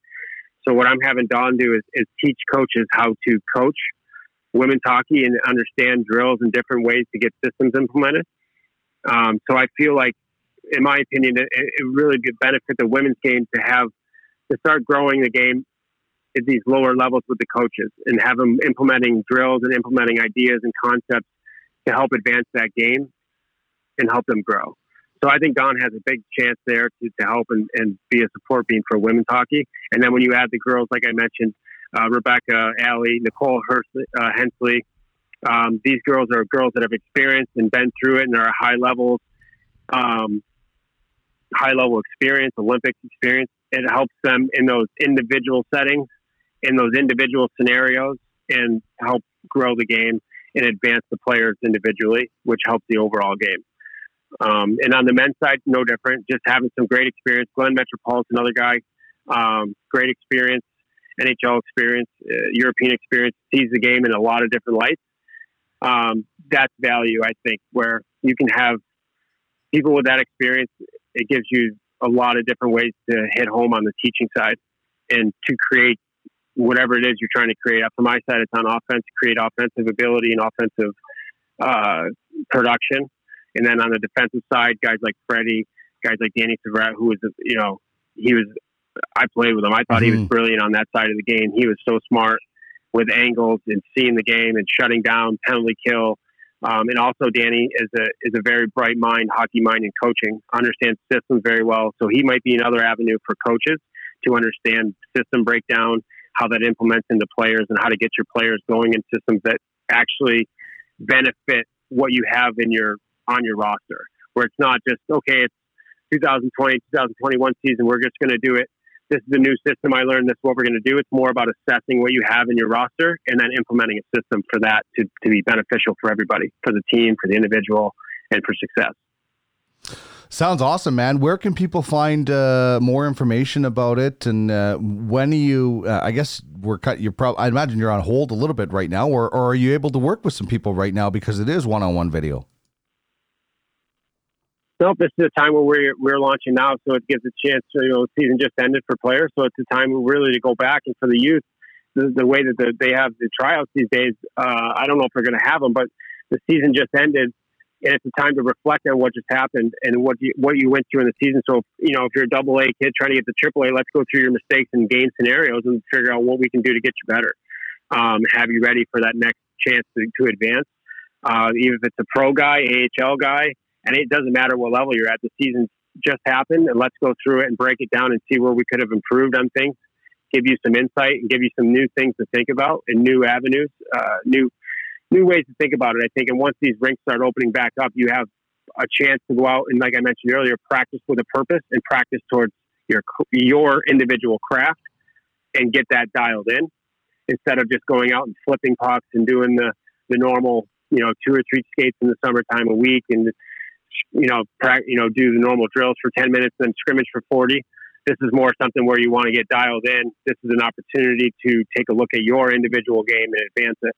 Speaker 2: So what I'm having Don do is, is teach coaches how to coach women's hockey and understand drills and different ways to get systems implemented. Um, so I feel like, in my opinion, it, it really would benefit the women's game to have to start growing the game at these lower levels with the coaches and have them implementing drills and implementing ideas and concepts to help advance that game and help them grow. So I think Don has a big chance there to, to help and, and be a support beam for women's hockey. And then when you add the girls, like I mentioned, uh, Rebecca, Allie, Nicole uh, Hensley, um, these girls are girls that have experienced and been through it and are high levels, um, high level experience, Olympics experience. It helps them in those individual settings, in those individual scenarios, and help grow the game and advance the players individually, which helps the overall game. Um, and on the men's side, no different. Just having some great experience. Glen Metropolit, another guy, um, great experience, NHL experience, uh, European experience, sees the game in a lot of different lights um, that's value, I think, where you can have people with that experience. It gives you a lot of different ways to hit home on the teaching side and to create whatever it is you're trying to create. Up from my side, it's on offense, create offensive ability and offensive uh, production. And then on the defensive side, guys like Freddie, guys like Danny Syvret, who was, you know, he was, I played with him. I thought mm-hmm. he was mm-hmm. brilliant on that side of the game. He was so smart with angles and seeing the game and shutting down penalty kill. Um, and also, Danny is a is a very bright mind, hockey mind, and coaching. Understands systems very well, so he might be another avenue for coaches to understand system breakdown, how that implements into players, and how to get your players going in systems that actually benefit what you have in your on your roster. Where it's not just okay, it's 2020, 2021 season, we're just going to do it. This is a new system I learned. This is what we're going to do. It's more about assessing what you have in your roster and then implementing a system for that to, to be beneficial for everybody, for the team, for the individual, and for success.
Speaker 3: Sounds awesome, man. Where can people find uh, more information about it? And uh, when are you? Uh, I guess we're cut. You're probably. I imagine you're on hold a little bit right now, or, or are you able to work with some people right now because it is one-on-one video?
Speaker 2: Nope, this is a time where we're we're launching now, so it gives a chance. To, you know, season just ended for players, so it's a time really to go back and for the youth. The, the way that the, they have the tryouts these days, uh, I don't know if we're going to have them, but the season just ended and it's a time to reflect on what just happened and what you what you went through in the season. So, you know, if you're a double A kid trying to get to triple A, let's go through your mistakes and game scenarios and figure out what we can do to get you better. Um, have you ready for that next chance to, to advance? Uh, even if it's a pro guy, AHL guy, and it doesn't matter what level you're at. The season's just happened, and let's go through it and break it down and see where we could have improved on things. Give you some insight and give you some new things to think about and new avenues, uh, new new ways to think about it. I think, and once these rinks start opening back up, you have a chance to go out and, like I mentioned earlier, practice with a purpose and practice towards your your individual craft and get that dialed in instead of just going out and flipping pucks and doing the the normal, you know, two or three skates in the summertime a week and you know, pra- you know, do the normal drills for ten minutes and then scrimmage for forty. This is more something where you want to get dialed in. This is an opportunity to take a look at your individual game and advance it.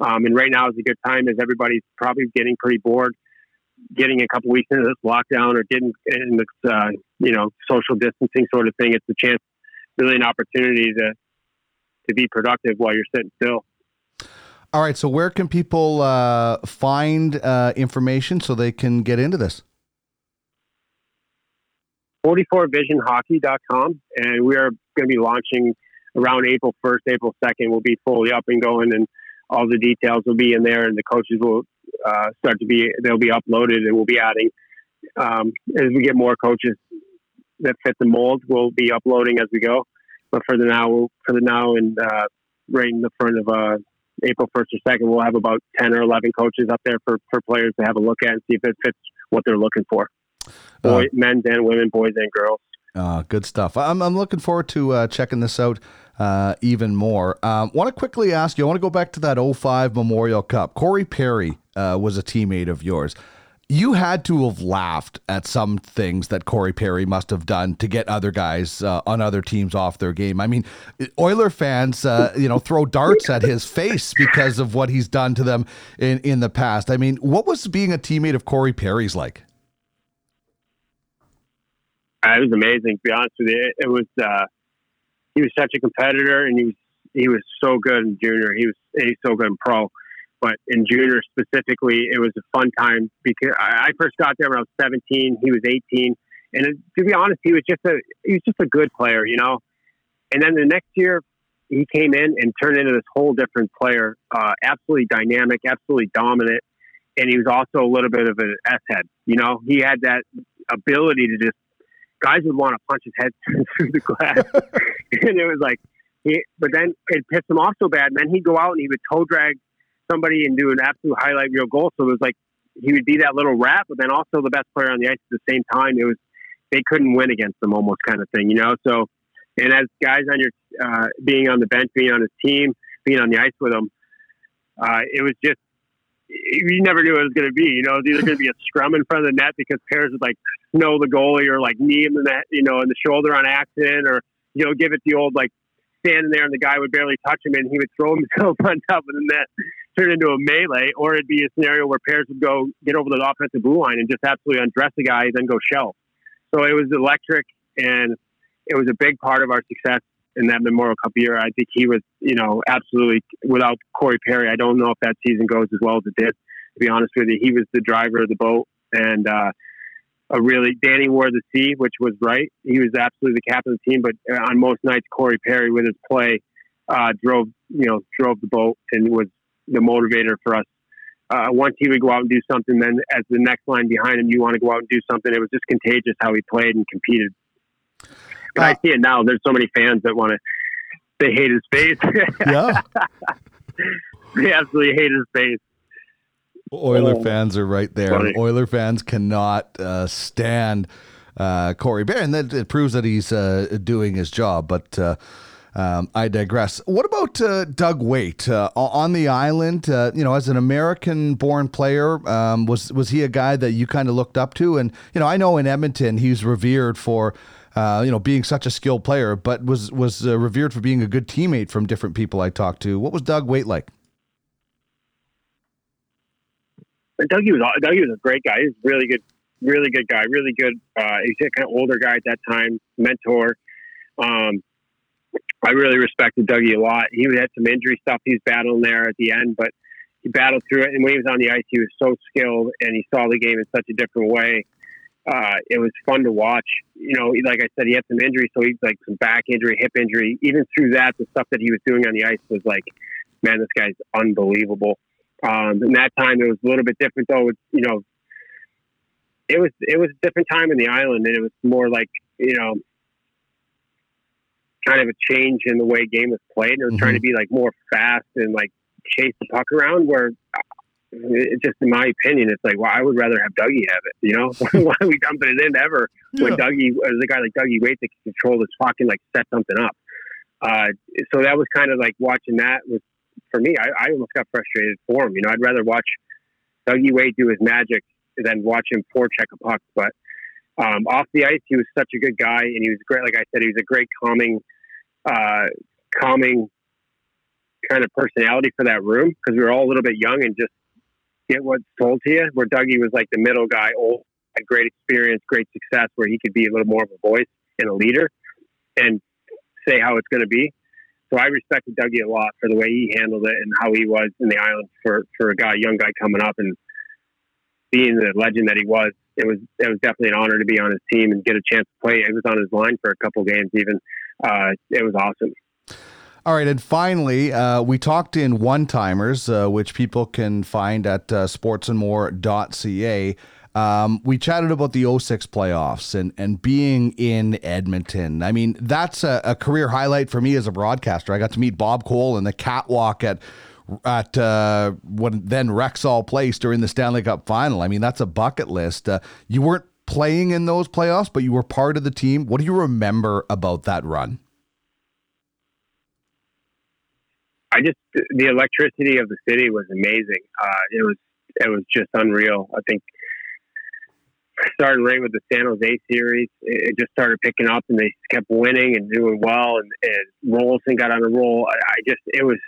Speaker 2: Um, and right now is a good time as everybody's probably getting pretty bored, getting a couple weeks into this lockdown or getting in this, uh, you know, social distancing sort of thing. It's a chance, really an opportunity to, to be productive while you're sitting still.
Speaker 3: All right. So where can people uh, find uh, information so they can get into this?
Speaker 2: 44visionhockey.com. And we are going to be launching around April 1st, April 2nd. We'll be fully up and going and all the details will be in there, and the coaches will uh, start to be they'll be uploaded, and we'll be adding um, as we get more coaches that fit the mold. We'll be uploading as we go. But for the now, for the now, and uh, right in the front of uh, April first or second, we'll have about ten or eleven coaches up there for for players to have a look at and see if it fits what they're looking for. Boy, uh, men and women, boys and girls.
Speaker 3: Uh, good stuff. I'm, I'm looking forward to uh, checking this out uh, even more. Um, want to quickly ask you, I want to go back to that 05 Memorial Cup. Corey Perry uh, was a teammate of yours. You had to have laughed at some things that Corey Perry must have done to get other guys uh, on other teams off their game. I mean, Oiler fans, uh, you know, throw darts at his face because of what he's done to them in, in the past. I mean, what was being a teammate of Corey Perry's like?
Speaker 2: Uh, it was amazing. To be honest with you, it was uh, he was such a competitor, and he was he was so good in junior. He was he's so good in pro, but in junior specifically, it was a fun time because I first got there when I was 17. He was 18, and it, to be honest, he was just a he was just a good player, you know. And then the next year, he came in and turned into this whole different player, uh, absolutely dynamic, absolutely dominant, and he was also a little bit of an S head. You know, he had that ability to just guys would want to punch his head <laughs> through the glass. <laughs> and it was like, he, but then it pissed him off so bad. And then he'd go out and he would toe drag somebody and do an absolute highlight reel goal. So it was like he would be that little rat, but then also the best player on the ice at the same time. It was they couldn't win against him, almost kind of thing, you know. So, and as guys on your uh, being on the bench, being on his team, being on the ice with him, uh, it was just you never knew what it was going to be. You know, it was either going to be a scrum in front of the net because pairs would like snow the goalie or like knee him in the net, you know in the shoulder on accident, or you know give it the old like standing there and the guy would barely touch him and he would throw himself <laughs> on top of the net, turn into a melee, or it'd be a scenario where pairs would go get over the offensive blue line and just absolutely undress the guy, then go shell. So it was electric and it was a big part of our success in that Memorial Cup year. I think he was, you know, absolutely without Corey Perry. I don't know if that season goes as well as it did. To be honest with you, he was the driver of the boat, and uh, a really Danny wore the C, which was right. He was absolutely the captain of the team, but on most nights, Corey Perry with his play uh, drove, you know, drove the boat and was the motivator for us. Uh, once he would go out and do something, then as the next line behind him, you want to go out and do something. It was just contagious how he played and competed. And I see it now. There's so many fans that want to. They hate his face. <laughs>
Speaker 3: Yeah.
Speaker 2: they absolutely hate his face.
Speaker 3: Oiler oh, fans are right there. Funny. Oiler fans cannot uh, stand uh, Corey and that it proves that he's uh, doing his job. But uh, um, I digress. What about uh, Doug Weight uh, on the island? Uh, you know, as an American-born player, um, was was he a guy that you kind of looked up to? And you know, I know in Edmonton he's revered for. Uh, you know, being such a skilled player, but was was uh, revered for being a good teammate from different people I talked to. What was Doug Weight like?
Speaker 2: Dougie was Dougie was a great guy. He's really good, really good guy. Really good. Uh, he's a kind of older guy at that time, mentor. Um, I really respected Dougie a lot. He had some injury stuff he was battling there at the end, but he battled through it. And when he was on the ice, he was so skilled and he saw the game in such a different way. Uh, it was fun to watch. You know, like I said, he had some injury, so he's like some back injury, hip injury. Even through that, the stuff that he was doing on the ice was like, man, this guy's unbelievable. Um, and that time it was a little bit different, though. It's, you know, it was it was a different time in the island, and it was more like you know kind of a change in the way game was played. Was mm-hmm. trying to be like more fast and like chase the puck around. Where uh, it, just in my opinion, it's like, well, I would rather have Dougie have it. You know, <laughs> why are we dumping it in ever yeah. when Dougie, as a guy like Dougie Weight that can control this puck and like set something up. Uh, so that was kind of like watching that was for me. I, I almost got frustrated for him. You know, I'd rather watch Dougie Weight do his magic than watch him forecheck a puck. But um, off the ice, he was such a good guy, and he was great. Like I said, he was a great calming uh, calming kind of personality for that room because we were all a little bit young and just get what's told to you. Where Dougie was like the middle guy, old, had great experience, great success, where he could be a little more of a voice and a leader and say how it's going to be. So I respected Dougie a lot for the way he handled it and how he was in the island for for a guy, young guy coming up and being the legend that he was. It was it was definitely an honor to be on his team and get a chance to play. It was on his line for a couple games even uh, it was awesome.
Speaker 3: All right, and finally, uh, we talked in one timers, uh, which people can find at uh, sportsandmore.ca. Um, we chatted about the 06 playoffs and, and being in Edmonton. I mean, that's a, a, career highlight for me as a broadcaster. I got to meet Bob Cole in the catwalk at at uh, when then Rexall Place during the Stanley Cup final. I mean, that's a bucket list. Uh, you weren't playing in those playoffs, but you were part of the team. What do you remember about that run?
Speaker 2: I just the electricity of the city was amazing. Uh, it was it was just unreal. I think starting right with the San Jose series. It just started picking up, and they kept winning and doing well. And, and Roloson got on a roll. I, I just it was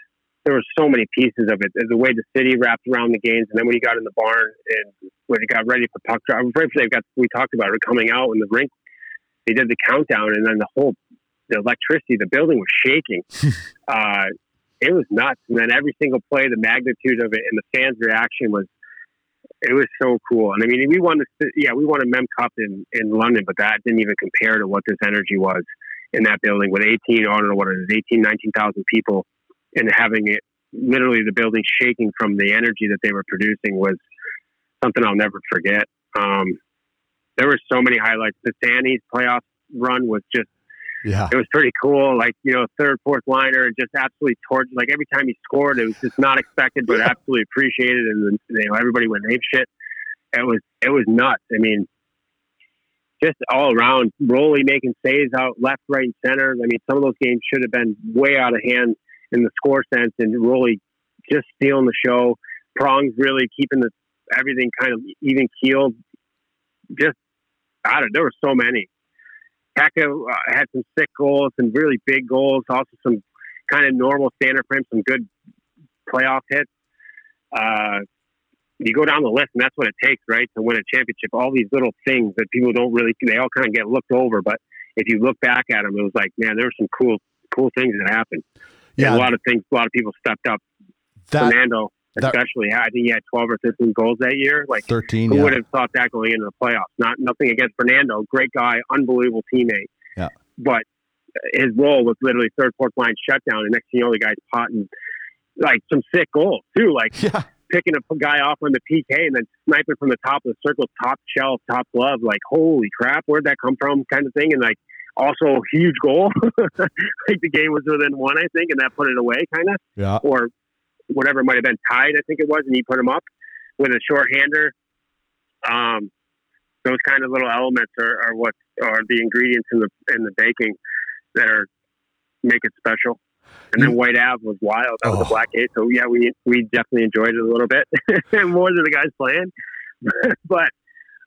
Speaker 2: there were so many pieces of it. The way the city wrapped around the games, and then when he got in the barn and when he got ready for puck drop, I'm afraid they got we talked about it coming out in the rink. They did the countdown, and then the whole the electricity, the building was shaking. <laughs> uh, it was nuts, and then every single play, the magnitude of it, and the fans' reaction was it was so cool. And I mean, we won the yeah, we won a Mem Cup in in London, but that didn't even compare to what this energy was in that building with 18, I don't know what it is, 18, 19,000 people and having it literally the building shaking from the energy that they were producing was something I'll never forget. Um, there were so many highlights. The Sandy's playoff run was just, yeah, it was pretty cool. Like you know, third, fourth liner, just absolutely torch. Like every time he scored, it was just not expected, but absolutely appreciated, and you know, everybody went ape shit. It was it was nuts. I mean, just all around, Rolly making saves out left, right, and center. I mean, some of those games should have been way out of hand in the score sense and really just stealing the show. Prongs really keeping the everything kind of even keeled. Just I don't. There were so many. Peca uh, had some sick goals, some really big goals, also some kind of normal standard frame, some good playoff hits. Uh, you go down the list, and that's what it takes, right, to win a championship. All these little things that people don't really, they all kind of get looked over. But if you look back at them, it was like, man, there were some cool, cool things that happened. Yeah, and a lot of things. A lot of people stepped up. That, Fernando, especially, that, I think he had twelve or thirteen goals that year. Like
Speaker 3: thirteen.
Speaker 2: Who
Speaker 3: yeah.
Speaker 2: would have thought that going into the playoffs? Not nothing against Fernando, great guy, unbelievable teammate.
Speaker 3: Yeah.
Speaker 2: But his role was literally third, fourth line shutdown, and next thing you know, the guy's potting like some sick goals too. Like <laughs> yeah. picking a guy off on the PK and then sniping from the top of the circle, top shelf, top glove. Like holy crap, where'd that come from? Kind of thing, and like also huge goal. <laughs> like the game was within one, I think, and that put it away, kind of.
Speaker 3: Yeah.
Speaker 2: Or whatever might have been tied, I think it was, and he put him up with a shorthander. Um, those kind of little elements are, are what are the ingredients in the in the baking that are make it special. And then Whyte Ave was wild. That was
Speaker 3: Oh.
Speaker 2: a black ace. So yeah, we we definitely enjoyed it a little bit <laughs> more than the guys playing, <laughs> but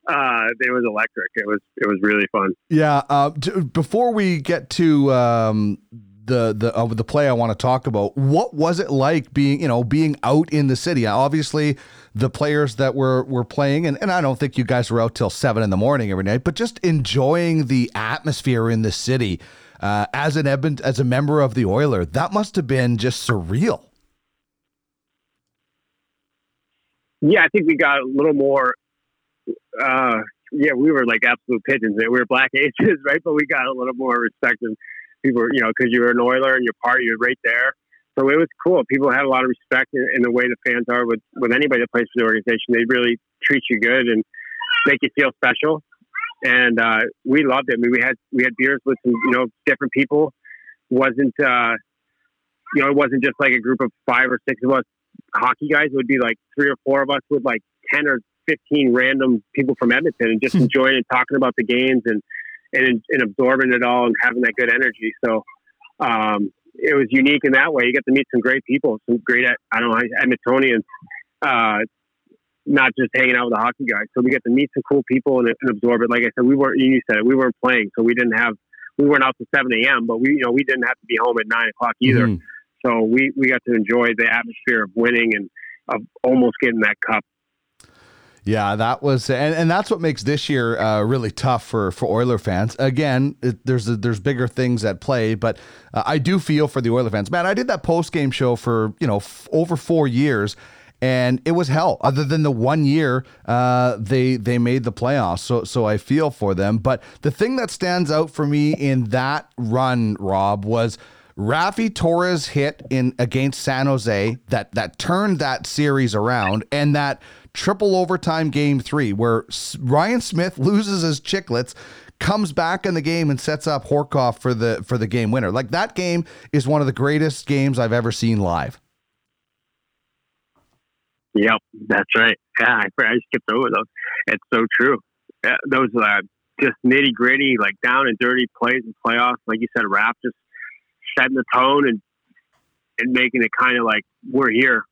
Speaker 2: uh, it was electric. It was it was really fun.
Speaker 3: Yeah. Uh, t- before we get to um, the the uh, the play I want to talk about, what was it like being you know being out in the city? Obviously, the players that were were playing, and, and I don't think you guys were out till seven in the morning every night, but just enjoying the atmosphere in the city uh, as an Edmont, as a member of the Oiler. That must have been just surreal.
Speaker 2: Yeah, I think we got a little more. Uh, yeah, we were like absolute pigeons. We were black aces, <laughs> right? But we got a little more respect and people, you know, because you were an Oiler and you're part, you're right there. So it was cool. People had a lot of respect in, in the way the fans are with with anybody that plays for the organization. They really treat you good and make you feel special. And uh, we loved it. I mean, we had we had beers with some, you know different people. wasn't uh, you know it wasn't just like a group of five or six of us hockey guys. It would be like three or four of us with like ten or fifteen random people from Edmonton and just enjoying and talking about the games and and and absorbing it all and having that good energy. So um, it was unique in that way. You get to meet some great people, some great I don't know Edmontonians. Uh, not just hanging out with the hockey guys. So we get to meet some cool people and, and absorb it. Like I said, we weren't. You said it. We weren't playing, so we didn't have. We weren't out to seven a.m., but we, you know, we didn't have to be home at nine o'clock either.
Speaker 3: Mhm.
Speaker 2: So we we got to enjoy the atmosphere of winning and of almost getting that cup.
Speaker 3: Yeah, that was, and, and that's what makes this year uh, really tough for for Oiler fans. Again, it, there's there's bigger things at play, but uh, I do feel for the Oiler fans. Man, I did that post game show for you know f- over four years, and it was hell. Other than the one year uh, they they made the playoffs, so so I feel for them. But the thing that stands out for me in that run, Rob, was. Raffi Torres hit in against San Jose that that turned that series around, and that triple overtime game three where Ryan Smyth loses his chicklets, comes back in the game and sets up Horcoff for the for the game winner. Like that game is one of the greatest games I've ever seen live.
Speaker 2: Yep, that's right. Yeah, I, skipped over those. It's so true. Yeah, those uh, just nitty gritty, like down and dirty plays and playoffs. Like you said, Rap just setting the tone and and making it kind of like we're here.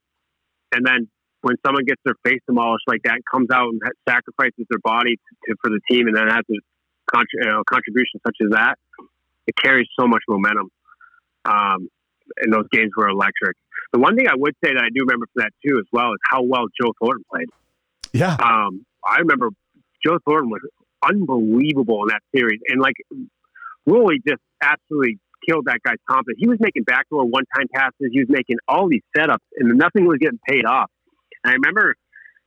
Speaker 2: And then when someone gets their face demolished like that, comes out and sacrifices their body to, for the team, and then has a you know, contribution such as that, it carries so much momentum. Um, and those games were electric. The one thing I would say that I do remember from that too, as well, is how well Joe Thornton played.
Speaker 3: Yeah.
Speaker 2: Um, I remember Joe Thornton was unbelievable in that series, and like really just absolutely killed that guy's confidence. He was making backdoor one-time passes. He was making all these setups, and nothing was getting paid off. And I remember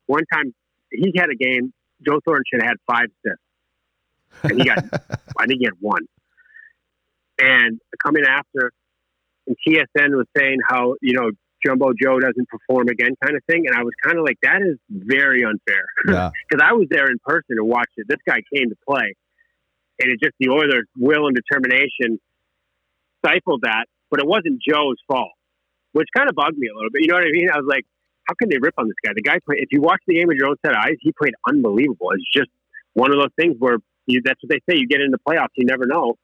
Speaker 2: one time he had a game. Joe Thornton should have had five assists, and he got <laughs> I think he had one. And coming after, and TSN was saying how you know Jumbo Joe doesn't perform again, kind of thing. And I was kind of like, that is very unfair <laughs>
Speaker 3: Yeah.
Speaker 2: because I was there in person and watched it. This guy came to play, and it just the Oilers' will and determination stifled that. But it wasn't Joe's fault, which kind of bugged me a little bit. You know what I mean? I was like, how can they rip on this guy? The guy played. If you watch the game with your own set of eyes, he played unbelievable. It's just one of those things where you, that's what they say. You get into the playoffs, you never know.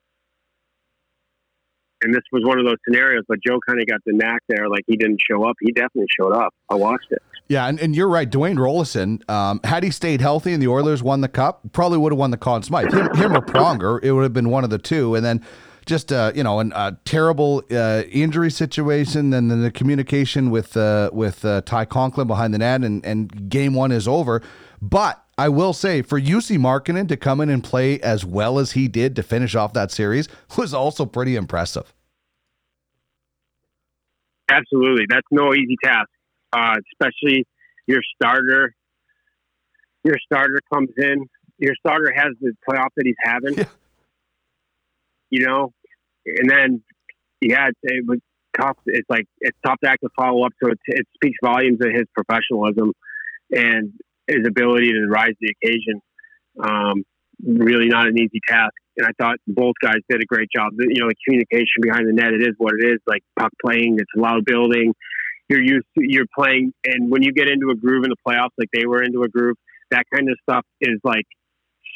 Speaker 2: And this was one of those scenarios, but Joe kind of got the knack there. Like he didn't show up. He definitely showed up. I watched it.
Speaker 3: Yeah, and, and you're right. Dwayne Roloson, um, had he stayed healthy and the Oilers won the cup, probably would have won the Conn Smythe. Him, him or Pronger, it would have been one of the two. And then just uh, you know, an, a terrible uh, injury situation, and then the communication with uh, with uh, Ty Conklin behind the net, and, and game one is over. But I will say, for Jussi Markkanen to come in and play as well as he did to finish off that series was also pretty impressive.
Speaker 2: Absolutely, that's no easy task, uh, especially your starter. Your starter comes in. Your starter has the playoff that he's having.
Speaker 3: Yeah.
Speaker 2: You know, and then yeah, it's, it was tough. It's like it's tough to act to follow up. So it, it speaks volumes of his professionalism and his ability to rise to the occasion. Um, really not an easy task. And I thought both guys did a great job. You know, the communication behind the net, it is what it is. Like puck playing, it's loud building. You're used to, you're playing, and when you get into a groove in the playoffs, like they were into a groove, that kind of stuff is like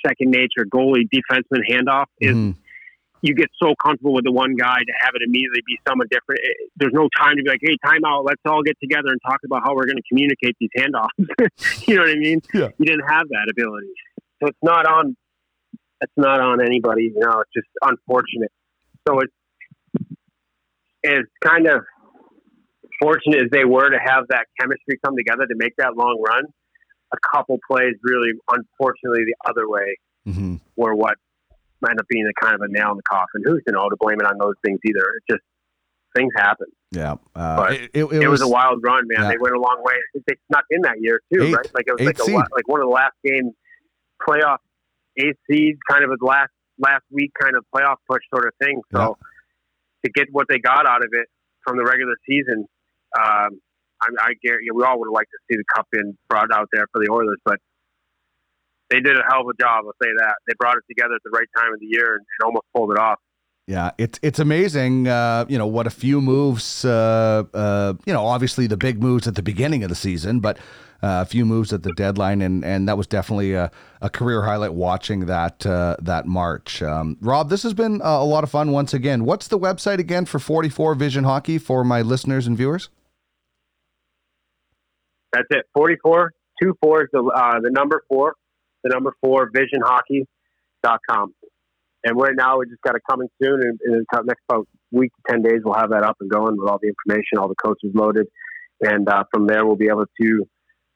Speaker 2: second nature. Goalie, defenseman handoff is
Speaker 3: Mhm.
Speaker 2: You get so comfortable with the one guy to have it immediately be someone different. It- there's no time to be like, hey, time out. Let's all get together and talk about how we're going to communicate these handoffs. <laughs> you know what I mean?
Speaker 3: Yeah.
Speaker 2: You didn't have that ability, so it's not on. It's not on anybody. You know, it's just unfortunate. So it's it's kind of fortunate as they were to have that chemistry come together to make that long run. A couple plays really, unfortunately, the other way
Speaker 3: Mhm.
Speaker 2: were what end up being a kind of a nail in the coffin. Who's to know to blame it on those things either? It just things happen.
Speaker 3: Yeah. Uh,
Speaker 2: But
Speaker 3: it, it,
Speaker 2: It, was, a wild run, man.
Speaker 3: yeah.
Speaker 2: They went a long way. They snuck in that year too,
Speaker 3: Eight-
Speaker 2: right? Like it was like a like one of the last game playoff eighth seed, kind of a last last week kind of playoff push sort of thing. So to get what they got out of it from the regular season, um, I, I guarantee we all would have liked to see the cup in brought out there for the Oilers, but they did a hell of a job. I'll say that they brought it together at the right time of the year and, and almost pulled it off.
Speaker 3: Yeah, it's it's amazing. Uh, you know what a few moves. Uh, uh, you know, obviously the big moves at the beginning of the season, but uh, a few moves at the deadline, and and that was definitely a, a career highlight watching that uh, that March. Um, Rob, this has been a lot of fun once again. What's the website again for Forty Four Vision Hockey for my listeners and viewers?
Speaker 2: That's it. 44, two four is the, uh, the number four, the number four, visionhockey.com. And right now, we just got it coming soon. And in the next about week to 10 days, we'll have that up and going with all the information, all the coaches loaded. And uh, from there, we'll be able to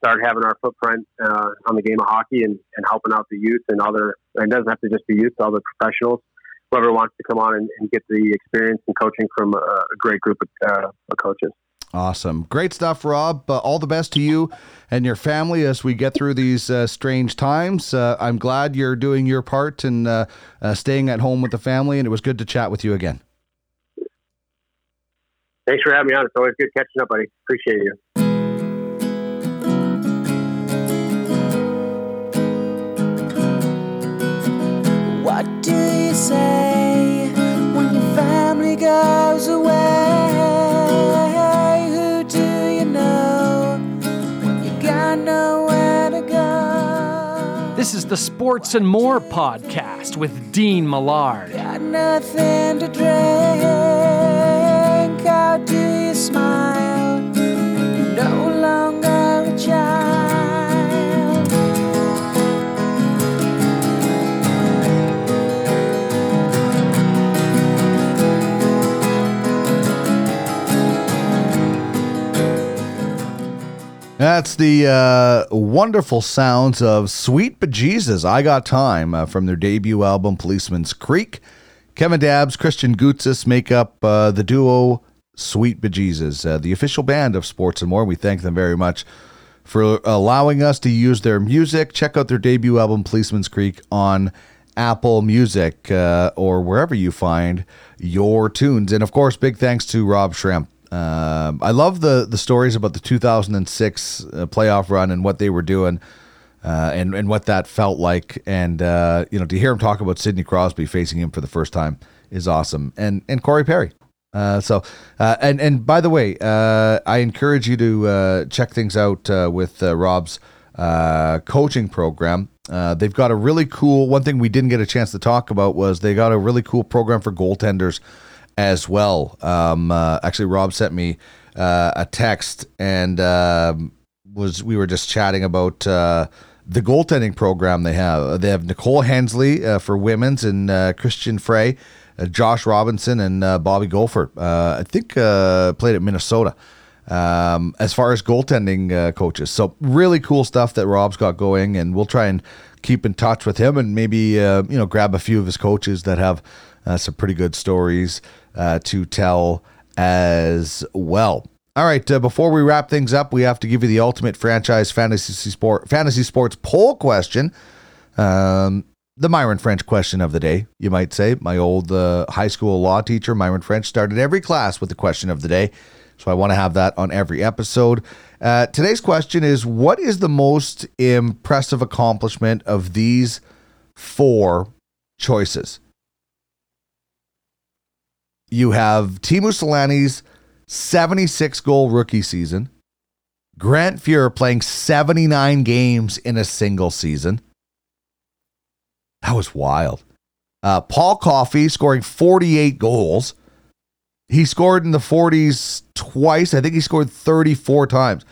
Speaker 2: start having our footprint uh, on the game of hockey and, and helping out the youth and other, and it doesn't have to just be youth, all the professionals, whoever wants to come on and, and get the experience and coaching from a, a great group of, uh, of coaches.
Speaker 3: Awesome. Great stuff, Rob. Uh, all the best to you and your family as we get through these uh, strange times. Uh, I'm glad you're doing your part and uh, uh, staying at home with the family, and it was good to chat with you again.
Speaker 2: Thanks for having me on. It's always good catching up, buddy. Appreciate you.
Speaker 5: What do you say
Speaker 1: This is the Sports and More podcast with Dean Millard.
Speaker 5: Got nothing to drink. How do you smile? No longer a child.
Speaker 3: That's the uh, wonderful sounds of Sweet Bejesus, I Got Time uh, from their debut album, Policeman's Creek. Kevin Dabbs, Christian Gutsis make up uh, the duo Sweet Bejesus, uh, the official band of Sports and More. We thank them very much for allowing us to use their music. Check out their debut album, Policeman's Creek, on Apple Music uh, or wherever you find your tunes. And of course, big thanks to Rob Schremp. Um, I love the the stories about the 2006 uh, playoff run and what they were doing, uh, and and what that felt like. And uh, you know, to hear him talk about Sidney Crosby facing him for the first time is awesome. And and Corey Perry. Uh, so, uh, and and by the way, I encourage you to check things out with Rob's coaching program. They've got a really cool. One thing we didn't get a chance to talk about was they got a really cool program for goaltenders as well. Um, uh, actually, Rob sent me uh, a text and um, was we were just chatting about uh, the goaltending program they have. They have Nicole Hensley uh, for women's and uh, Christian Frey, uh, Josh Robinson, and uh, Bobby Golford. Uh, I think uh, played at Minnesota. Um, as far as goaltending uh, coaches, so really cool stuff that Rob's got going, and we'll try and keep in touch with him, and maybe uh, you know grab a few of his coaches that have uh, some pretty good stories uh, to tell as well. All right, uh, before we wrap things up, we have to give you the ultimate franchise fantasy sport fantasy sports poll question. Um, the Myron French question of the day, you might say. My old uh, high school law teacher, Myron French, started every class with the question of the day. So I want to have that on every episode. Uh, today's question is What is the most impressive accomplishment of these four choices? You have Teemu Selanne's 76 goal rookie season, Grant Fuhr playing 79 games in a single season, That was wild. Uh, Paul Coffey scoring 48 goals. He scored in the 40s twice. I think he scored 34 times.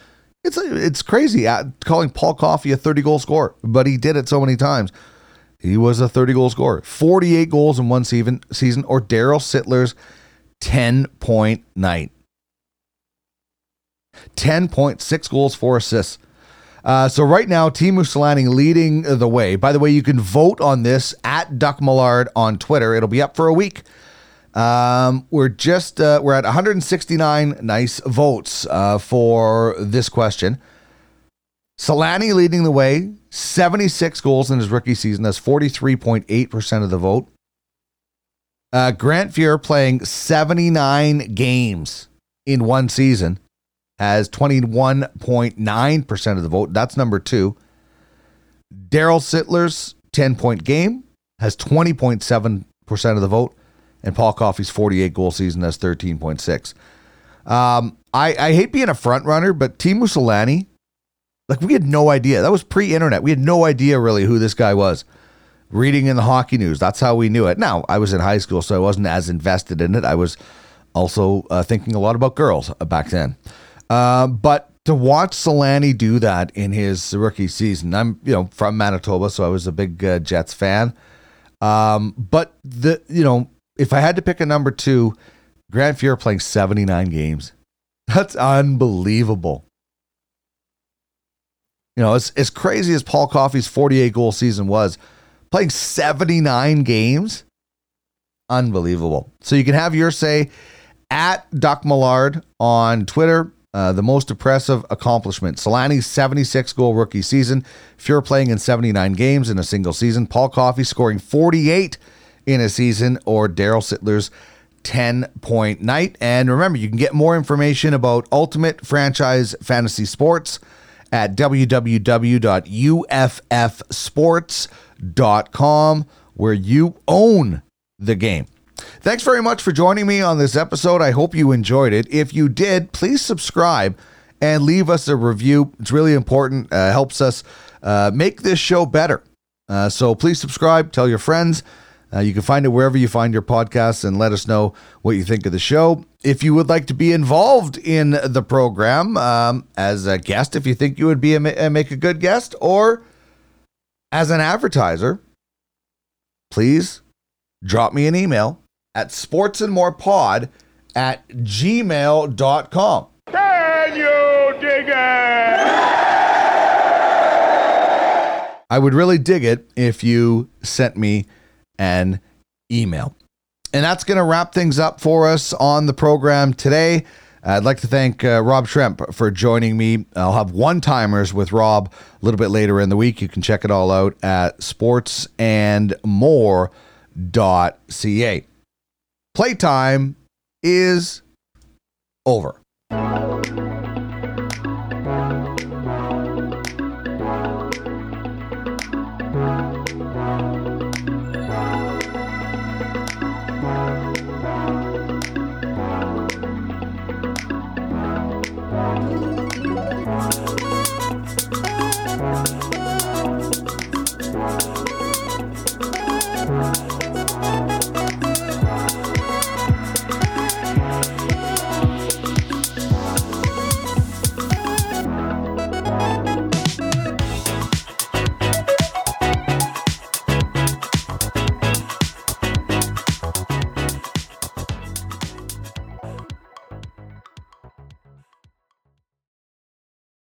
Speaker 3: It's it's crazy uh, calling Paul Coffey a 30 goal scorer, but he did it so many times. He was a 30 goal scorer. 48 goals in one season, season or Daryl Sittler's 10 point night. 10.6 goals, four assists. Uh, so right now, Teemu Selanne leading the way. By the way, you can vote on this at Doc Millard on Twitter. It'll be up for a week. Um, we're just uh, we're at 169 nice votes uh, for this question. Selanne leading the way, 76 goals in his rookie season. That's 43.8% of the vote. Uh, Grant Fuhr playing 79 games in one season has 21.9% of the vote. That's number two. Daryl Sittler's 10 point game has 20.7% of the vote. And Paul Coffey's 48 goal season has 13.6. Um, I, I hate being a front runner, but Teemu Selanne, like we had no idea. That was pre internet. We had no idea really who this guy was. Reading in the hockey news, that's how we knew it. Now, I was in high school, so I wasn't as invested in it. I was also uh, thinking a lot about girls uh, back then. Uh, but to watch Selanne do that in his rookie season, I'm you know from Manitoba, so I was a big uh, Jets fan. Um, but the you know if I had to pick a number two, Grant Fuhr playing 79 games, that's unbelievable. You know, as as crazy as Paul Coffey's 48 goal season was, playing 79 games, unbelievable. So you can have your say at Doc Millard on Twitter uh, the most impressive accomplishment. Selanne's 76 goal rookie season. Fuhr playing in 79 games in a single season. Paul Coffey scoring 48 in a season, or Daryl Sittler's 10 point night. And remember, you can get more information about Ultimate Franchise Fantasy Sports at www.uffsports.com, where you own the game. Thanks very much for joining me on this episode. I hope you enjoyed it. If you did, please subscribe and leave us a review. It's really important, uh, helps us uh, make this show better. Uh, so please subscribe, tell your friends. Uh, you can find it wherever you find your podcasts and let us know what you think of the show. If you would like to be involved in the program um, as a guest, if you think you would be a, make a good guest, or as an advertiser, please drop me an email at sportsandmorepod at gmail.com.
Speaker 4: Can you dig it?
Speaker 3: I would really dig it if you sent me an email. And that's going to wrap things up for us on the program today. I'd like to thank uh, Rob Schremp for joining me. I'll have one timers with Rob a little bit later in the week. You can check it all out at sportsandmore.ca. Playtime is over.